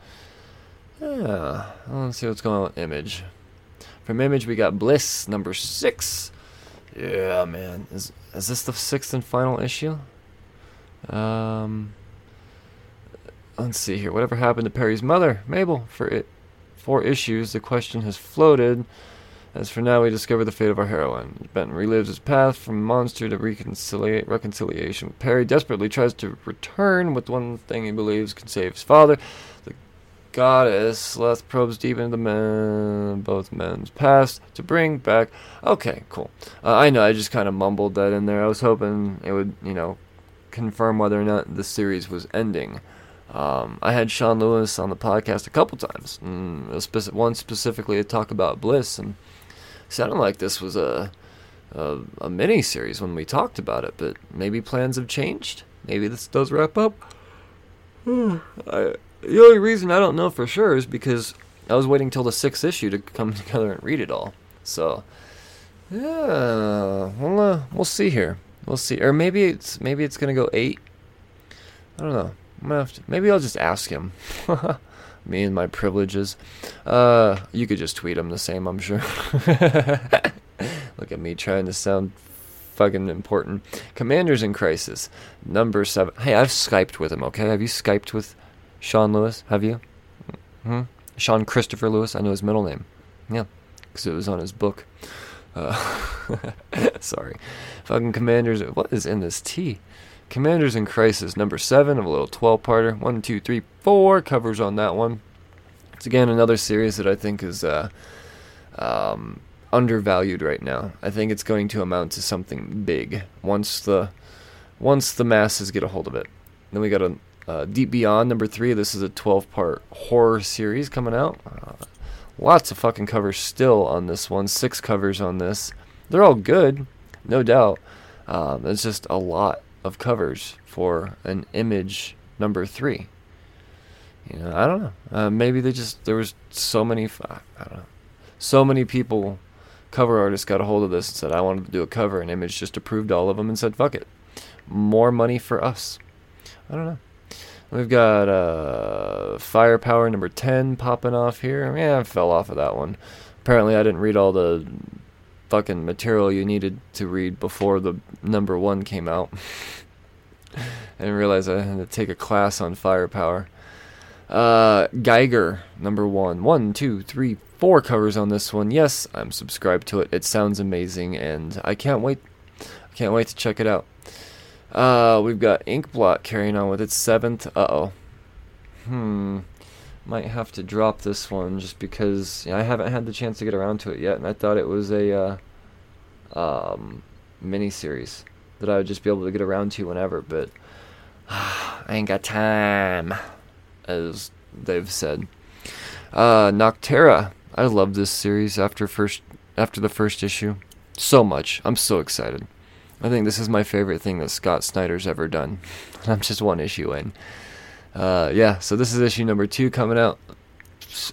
Yeah, let's see what's going on with Image. From Image, we got Bliss number six. Yeah, man, is is this the sixth and final issue? Um, let's see here. Whatever happened to Perry's mother, Mabel? For it, four issues, the question has floated. As for now, we discover the fate of our heroine. Benton relives his path from monster to reconcilia- reconciliation. Perry desperately tries to return with one thing he believes can save his father. Goddess Leth probes deep into the men, both men's past to bring back. Okay, cool. Uh, I know, I just kind of mumbled that in there. I was hoping it would, you know, confirm whether or not the series was ending. Um, I had Sean Lewis on the podcast a couple times, mm, speci- one specifically to talk about Bliss, and sounded like this was a, a a mini series when we talked about it, but maybe plans have changed. Maybe this does wrap up. I, the only reason I don't know for sure is because I was waiting till the sixth issue to come together and read it all. So, yeah, we'll uh, we'll see here. We'll see, or maybe it's maybe it's gonna go eight. I don't know. I'm gonna have to, maybe I'll just ask him. Me and my privileges. Uh, you could just tweet him the same, I'm sure. Look at me trying to sound fucking important. Commanders in Crisis, number seven. Hey, I've Skyped with him, okay? Have you Skyped with Sean Lewis? Have you? Hmm? Sean Christopher Lewis? I know his middle name. Yeah, because it was on his book. Uh, sorry. Fucking Commanders. What is in this tea? Commanders in Crisis, number seven of a little 12 parter. One, two, three, four covers on that one. It's again another series that I think is uh, um, undervalued right now. I think it's going to amount to something big once the once the masses get a hold of it. Then we got a uh, Deep Beyond number three. This is a 12 part horror series coming out. Uh, lots of fucking covers still on this one. Six covers on this. They're all good, no doubt. Um, it's just a lot of covers for an image number three. You know, I don't know. Uh, maybe they just there was so many. I don't know. So many people, cover artists got a hold of this and said, "I wanted to do a cover," and Image just approved all of them and said, "Fuck it, more money for us." I don't know. We've got uh, Firepower number ten popping off here. Yeah, I fell off of that one. Apparently, I didn't read all the fucking material you needed to read before the number one came out. I didn't realize I had to take a class on firepower. Uh, Geiger, number one. One, two, three, four covers on this one. Yes, I'm subscribed to it. It sounds amazing, and I can't wait. I can't wait to check it out. Uh, we've got Inkblot carrying on with its seventh. Uh oh. Hmm. Might have to drop this one just because I haven't had the chance to get around to it yet, and I thought it was a uh, um, mini series that I would just be able to get around to whenever, but I ain't got time, as they've said. Uh, Nocterra. I love this series after first after the first issue so much. I'm so excited. I think this is my favorite thing that Scott Snyder's ever done. I'm just one issue in. Uh, yeah, so this is issue number two coming out.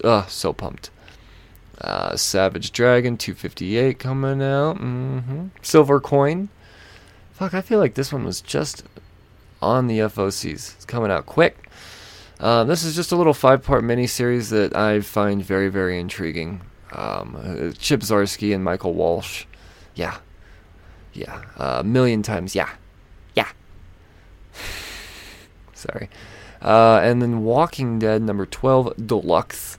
Uh, so pumped. Uh, Savage Dragon 258 coming out. Mm-hmm. Silver Coin. Fuck, I feel like this one was just on the FOCs. It's coming out quick. Uh, this is just a little five-part mini-series that I find very, very intriguing. Um, uh, Chip Zdarsky and Michael Walsh. Yeah. Yeah. A million times, yeah. Yeah. Sorry. Uh, and then Walking Dead number 12 Deluxe.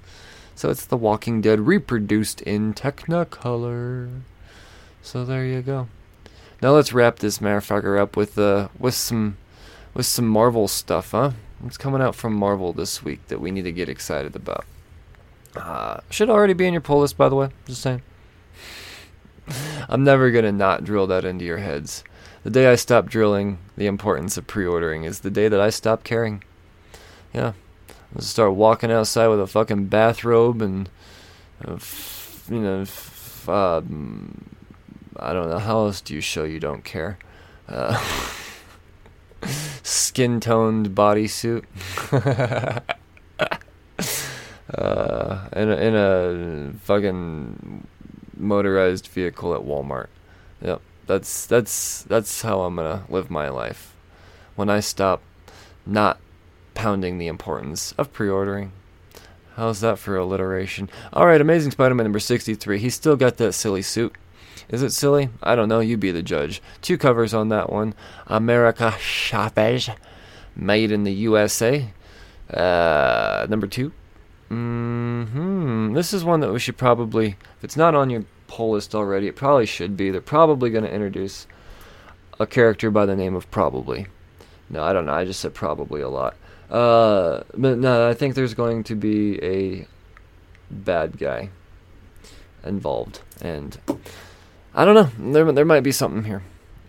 So it's The Walking Dead reproduced in Technicolor. So there you go. Now let's wrap this motherfucker up with uh with some with some Marvel stuff, huh? What's coming out from Marvel this week that we need to get excited about? Uh, should already be in your pull list, by the way. Just saying. I'm never gonna not drill that into your heads. The day I stop drilling the importance of pre-ordering is the day that I stop caring. Yeah, I'll start walking outside with a fucking bathrobe and, uh, f- you know, f- uh, I don't know how else do you show you don't care. Uh, skin toned bodysuit. uh, in a, in a fucking motorized vehicle at Walmart. Yep, that's that's that's how I'm gonna live my life. When I stop not pounding the importance of pre-ordering. How's that for alliteration? All right, Amazing Spider-Man number 63. He's still got that silly suit. Is it silly? I don't know. You be the judge. Two covers on that one. America Chavez, made in the USA. Uh, number two. Hmm. This is one that we should probably. If it's not on your poll list already, it probably should be. They're probably going to introduce a character by the name of Probably. No, I don't know. I just said probably a lot. Uh, but no, I think there's going to be a bad guy involved, and I don't know. There, there might be something here.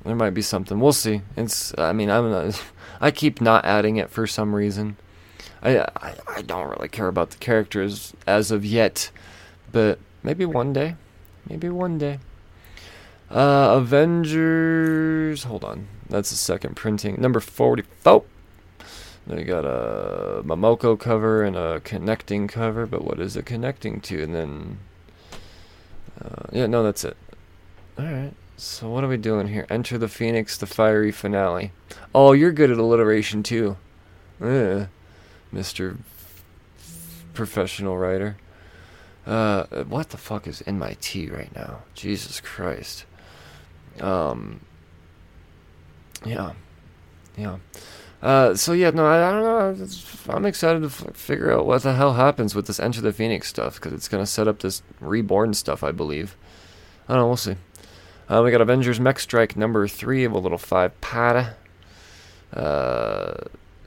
There might be something. We'll see. It's. I mean, I'm. Not, I keep not adding it for some reason. I, I I don't really care about the characters as of yet, but maybe one day. Maybe one day. Uh, Avengers. Hold on. That's the second printing. Number 44. Then we got a Momoko cover and a connecting cover, but what is it connecting to? And then. Uh, yeah, no, that's it. Alright. So what are we doing here? Enter the Phoenix, the fiery finale. Oh, you're good at alliteration too. Mr. Professional writer. Uh, what the fuck is in my tea right now? Jesus Christ. Um. Yeah. Yeah. Uh, so yeah, no, I, I don't know. I'm excited to f- figure out what the hell happens with this Enter the Phoenix stuff because it's gonna set up this reborn stuff, I believe. I don't know. We'll see. Uh, we got Avengers Mech Strike number three of a little five pata. Uh,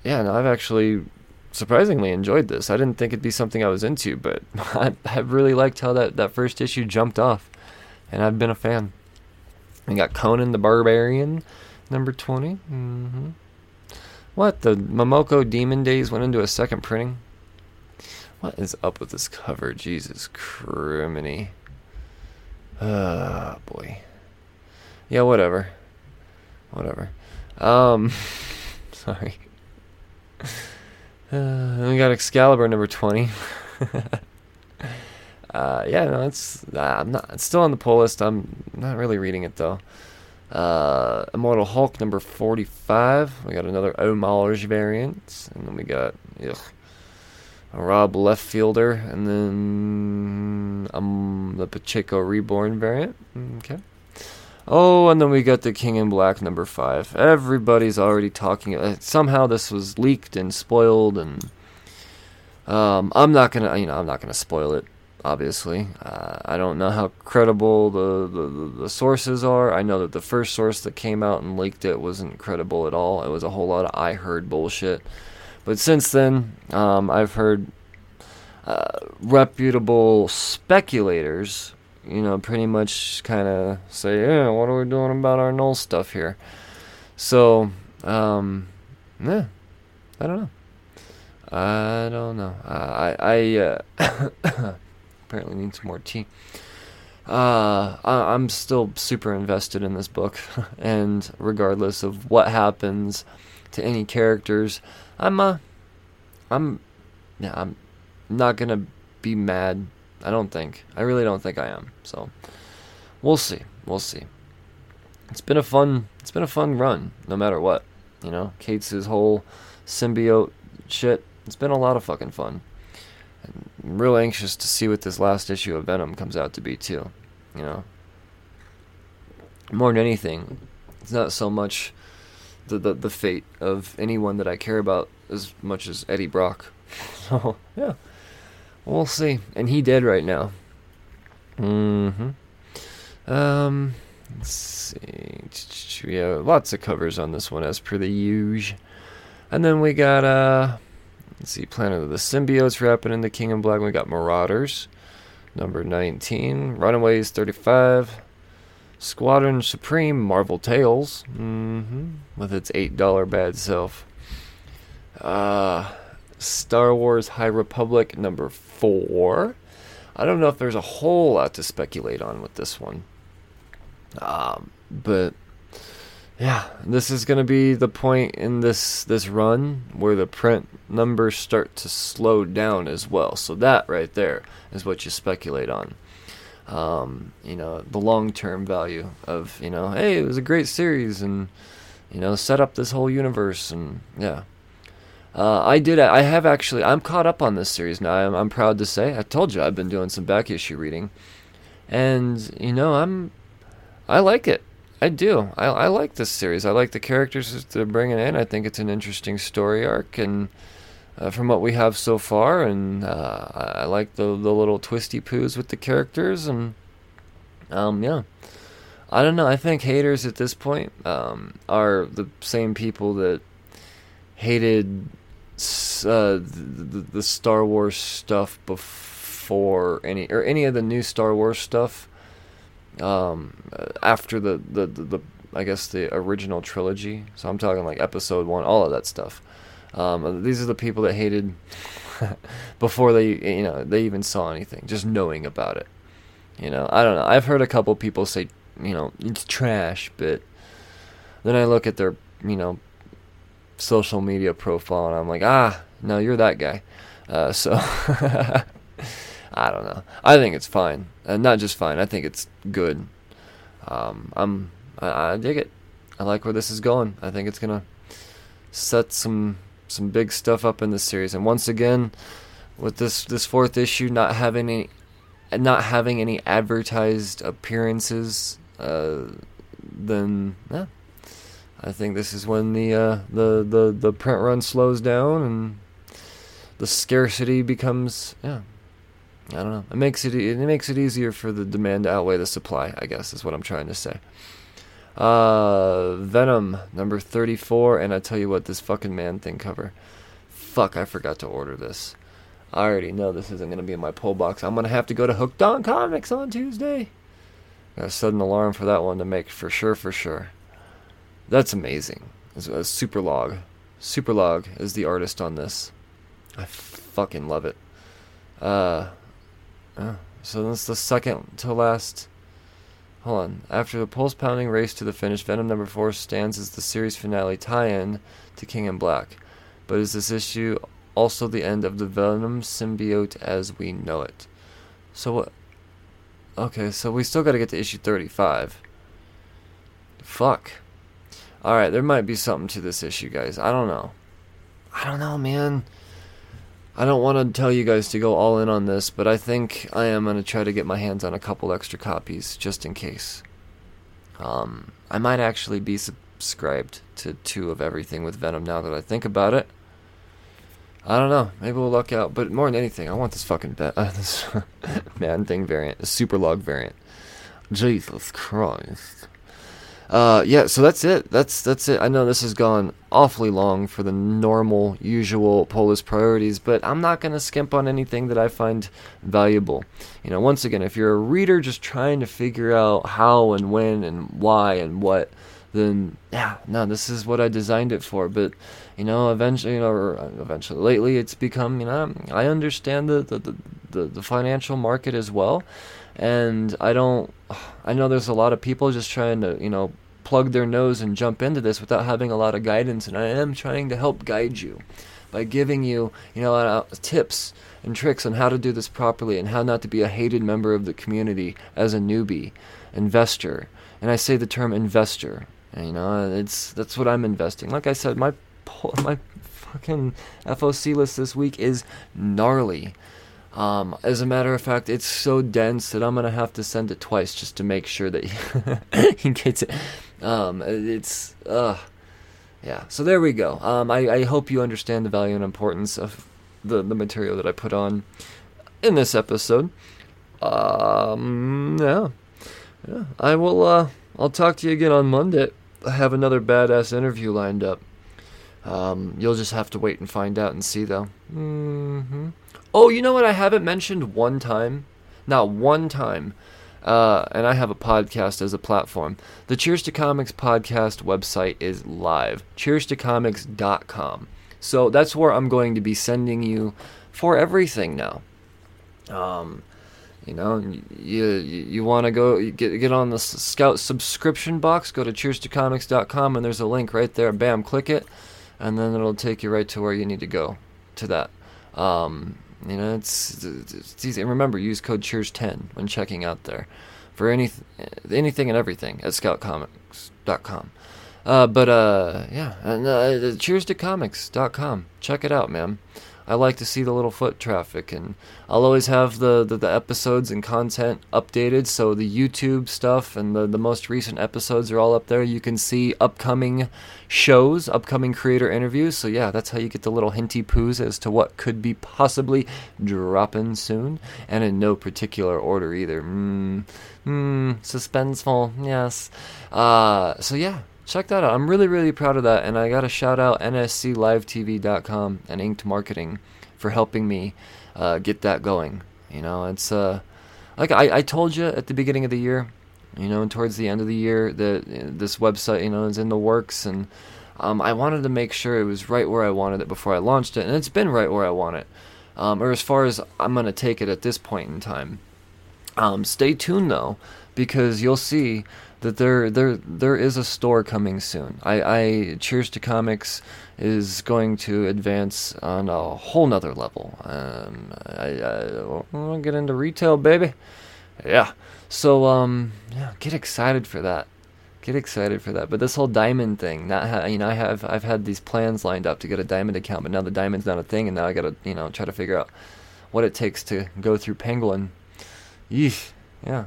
yeah, no, I've actually surprisingly enjoyed this. I didn't think it'd be something I was into, but I, I really liked how that, that first issue jumped off, and I've been a fan. We got Conan the Barbarian, number 20. Mm-hmm. What? The Momoko Demon Days went into a second printing? What is up with this cover? Jesus criminy. Oh, boy. Yeah, whatever. Whatever. Um, sorry. Uh, we got Excalibur number 20. uh, yeah, no, it's uh, I'm not. It's still on the pull list. I'm not really reading it though. Uh, Immortal Hulk number 45. We got another homage variant, and then we got ugh, a Rob left fielder, and then um the Pacheco Reborn variant. Okay. Oh, and then we got the King in Black number five. Everybody's already talking. Uh, somehow this was leaked and spoiled, and um, I'm not gonna, you know, I'm not gonna spoil it. Obviously, uh, I don't know how credible the, the the sources are. I know that the first source that came out and leaked it wasn't credible at all. It was a whole lot of I heard bullshit. But since then, um, I've heard uh, reputable speculators you know, pretty much kind of say, yeah, what are we doing about our Knull stuff here? So, um, yeah, I don't know. I don't know. Uh, I I uh, apparently need some more tea. Uh, I, I'm still super invested in this book, and regardless of what happens to any characters, I'm uh, I'm yeah, I'm not gonna be mad I don't think. I really don't think I am. So we'll see. We'll see. It's been a fun. It's been a fun run, no matter what. You know, Cates' whole symbiote shit. It's been a lot of fucking fun. I'm real anxious to see what this last issue of Venom comes out to be too. You know, more than anything, it's not so much the the, the fate of anyone that I care about as much as Eddie Brock. So yeah. We'll see. And he dead right now. Mm-hmm. Um, let's see. We have lots of covers on this one, as per the usual. And then we got, uh, let's see, Planet of the Symbiotes wrapping into King in Black. We got Marauders, number 19. Runaways, 35. Squadron Supreme, Marvel Tales, mm-hmm, with its $8 bad self. Uh, Star Wars High Republic number four. I don't know if there's a whole lot to speculate on with this one. Um, but yeah, this is going to be the point in this this run where the print numbers start to slow down as well. So that right there is what you speculate on. Um, you know, the long term value of you know, hey, it was a great series and you know, set up this whole universe and yeah. Uh, I did. I have actually. I'm caught up on this series now. I'm, I'm proud to say. I told you I've been doing some back issue reading, and you know, I'm. I like it. I do. I, I like this series. I like the characters they're bringing in. I think it's an interesting story arc, and uh, from what we have so far, and uh, I like the the little twisty poos with the characters, and um, yeah. I don't know. I think haters at this point um, are the same people that hated uh, the, the Star Wars stuff before any or any of the new Star Wars stuff um, after the, the, the, the, I guess the original trilogy. So I'm talking like episode one, all of that stuff. Um, these are the people that hated before they, you know, they even saw anything, just knowing about it. You know, I don't know. I've heard a couple people say, you know, it's trash, but then I look at their, you know, social media profile and I'm like, ah, no, you're that guy. Uh, so I don't know. I think it's fine, and not just fine. I think it's good. Um, I'm I, I dig it. I like where this is going. I think it's gonna set some some big stuff up in this series. And once again, with this this fourth issue not having any not having any advertised appearances, uh, then yeah, I think this is when the uh, the the the print run slows down and the scarcity becomes yeah I don't know. It makes it it makes it easier for the demand to outweigh the supply. I guess is what I'm trying to say. Uh, Venom number 34, and I tell you what, this fucking Man-Thing cover. Fuck, I forgot to order this. I already know this isn't gonna be in my pull box. I'm gonna have to go to Hooked on Comics on Tuesday. Got to set an alarm for that one to make for sure, for sure. That's amazing. It's a Superlog. Super log is the artist on this. I fucking love it. Uh, Oh, so that's the second to last. Hold on. After the pulse pounding race to the finish, Venom number four stands as the series finale tie in to King in Black. But is this issue also the end of the Venom symbiote as we know it? So what? Okay, so we still gotta get to issue 35. Fuck. Alright, there might be something to this issue, guys. I don't know. I don't know, man. I don't want to tell you guys to go all in on this, but I think I am going to try to get my hands on a couple extra copies just in case. Um, I might actually be subscribed to two of everything with Venom now that I think about it. I don't know. Maybe we'll luck out. But more than anything, I want this fucking be- uh, this Man-Thing variant, Superlog variant. Jesus Christ. Uh, yeah, so that's it. That's that's it. I know this has gone awfully long for the normal, usual Polis priorities, but I'm not going to skimp on anything that I find valuable. You know, once again, if you're a reader just trying to figure out how and when and why and what, then yeah, no, this is what I designed it for. But you know, eventually, you know, or uh, eventually, lately, it's become you know, I understand the the, the, the financial market as well and I don't. I know there's a lot of people just trying to, you know, plug their nose and jump into this without having a lot of guidance, and I am trying to help guide you by giving you, you know, uh, tips and tricks on how to do this properly and how not to be a hated member of the community as a newbie investor. And I say the term investor. And, you know, it's that's what I'm investing. Like I said, my my fucking FOC list this week is gnarly. Um, as a matter of fact, it's so dense that I'm gonna have to send it twice just to make sure that he, gets it. Um, it's uh, yeah. So there we go. Um, I, I hope you understand the value and importance of the the material that I put on in this episode. Um, yeah, yeah. I will. Uh, I'll talk to you again on Monday. I have another badass interview lined up. Um, you'll just have to wait and find out and see, though. Mm-hmm. Oh, you know what? I haven't mentioned one time, not one time, uh, and I have a podcast as a platform. The Cheers to Comics podcast website is live. Cheers to CheersToComics.com. So that's where I'm going to be sending you for everything now. Um, You know, you you, you want to go get get on the Scout subscription box. Go to cheers2comics.com and there's a link right there. Bam, click it, and then it'll take you right to where you need to go to that. Um, you know, it's, it's easy. And remember, use code Cheers10 when checking out there for any anything and everything at scoutcomics.com. Uh, but uh, yeah, and uh, cheers to comics.com. Check it out, man. I like to see the little foot traffic, and I'll always have the, the, the, episodes and content updated. So the YouTube stuff and the, the most recent episodes are all up there. You can see upcoming shows, upcoming creator interviews. So yeah, that's how you get the little hinty poos as to what could be possibly dropping soon, and in no particular order either. Mmm, mmm, suspenseful, yes. Uh, so yeah, check that out. I'm really, really proud of that. And I got to shout out NSCLiveTV.com and Inked Marketing for helping me uh, get that going. You know, it's uh, like I, I told you at the beginning of the year, you know, and towards the end of the year that this website, you know, is in the works. And um, I wanted to make sure it was right where I wanted it before I launched it. And it's been right where I want it. Um, or as far as I'm going to take it at this point in time. Um, stay tuned though, because you'll see that there there there is a store coming soon. I, I Cheers to Comics is going to advance on a whole nother level. Um, I, I will get into retail, baby. Yeah. So um, yeah, get excited for that. Get excited for that. But this whole diamond thing, not ha- you know, I have I've had these plans lined up to get a diamond account, but now the diamond's not a thing, and now I got to you know try to figure out what it takes to go through Penguin. Yeesh. Yeah.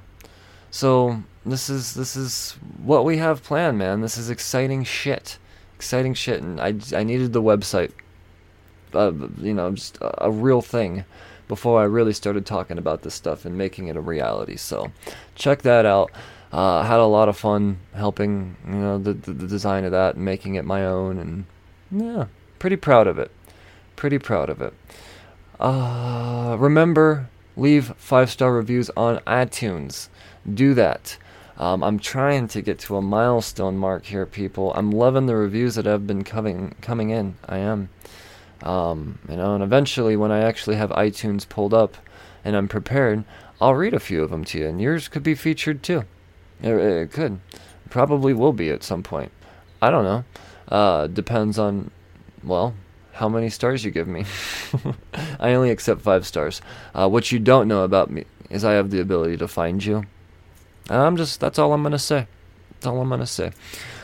So this is this is what we have planned, man. This is exciting shit, exciting shit, and I I needed the website, uh, you know, just a, real thing before I really started talking about this stuff and making it a reality. So check that out. Uh, had a lot of fun helping, you know, the, the, the design of that and making it my own, and yeah, pretty proud of it. Pretty proud of it. Uh, remember, leave five star reviews on iTunes do that. Um, I'm trying to get to a milestone mark here, people. I'm loving the reviews that have been coming coming in. I am, um, you know, and eventually, when I actually have iTunes pulled up and I'm prepared, I'll read a few of them to you, and yours could be featured too. It, it could, probably will be at some point. I don't know. Uh, depends on, well, how many stars you give me. I only accept five stars. Uh, what you don't know about me is I have the ability to find you I'm just, that's all I'm to say. That's all I'm to say.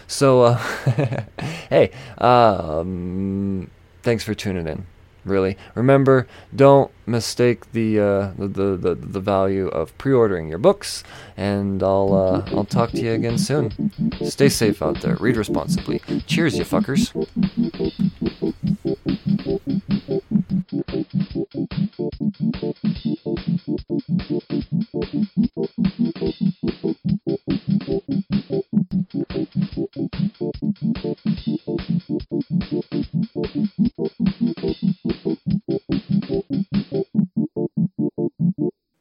So, uh, hey, um, thanks for tuning in. Really, remember, don't mistake the, uh, the, the, the value of pre-ordering your books. And I'll uh, I'll talk to you again soon. Stay safe out there. Read responsibly. Cheers, you fuckers.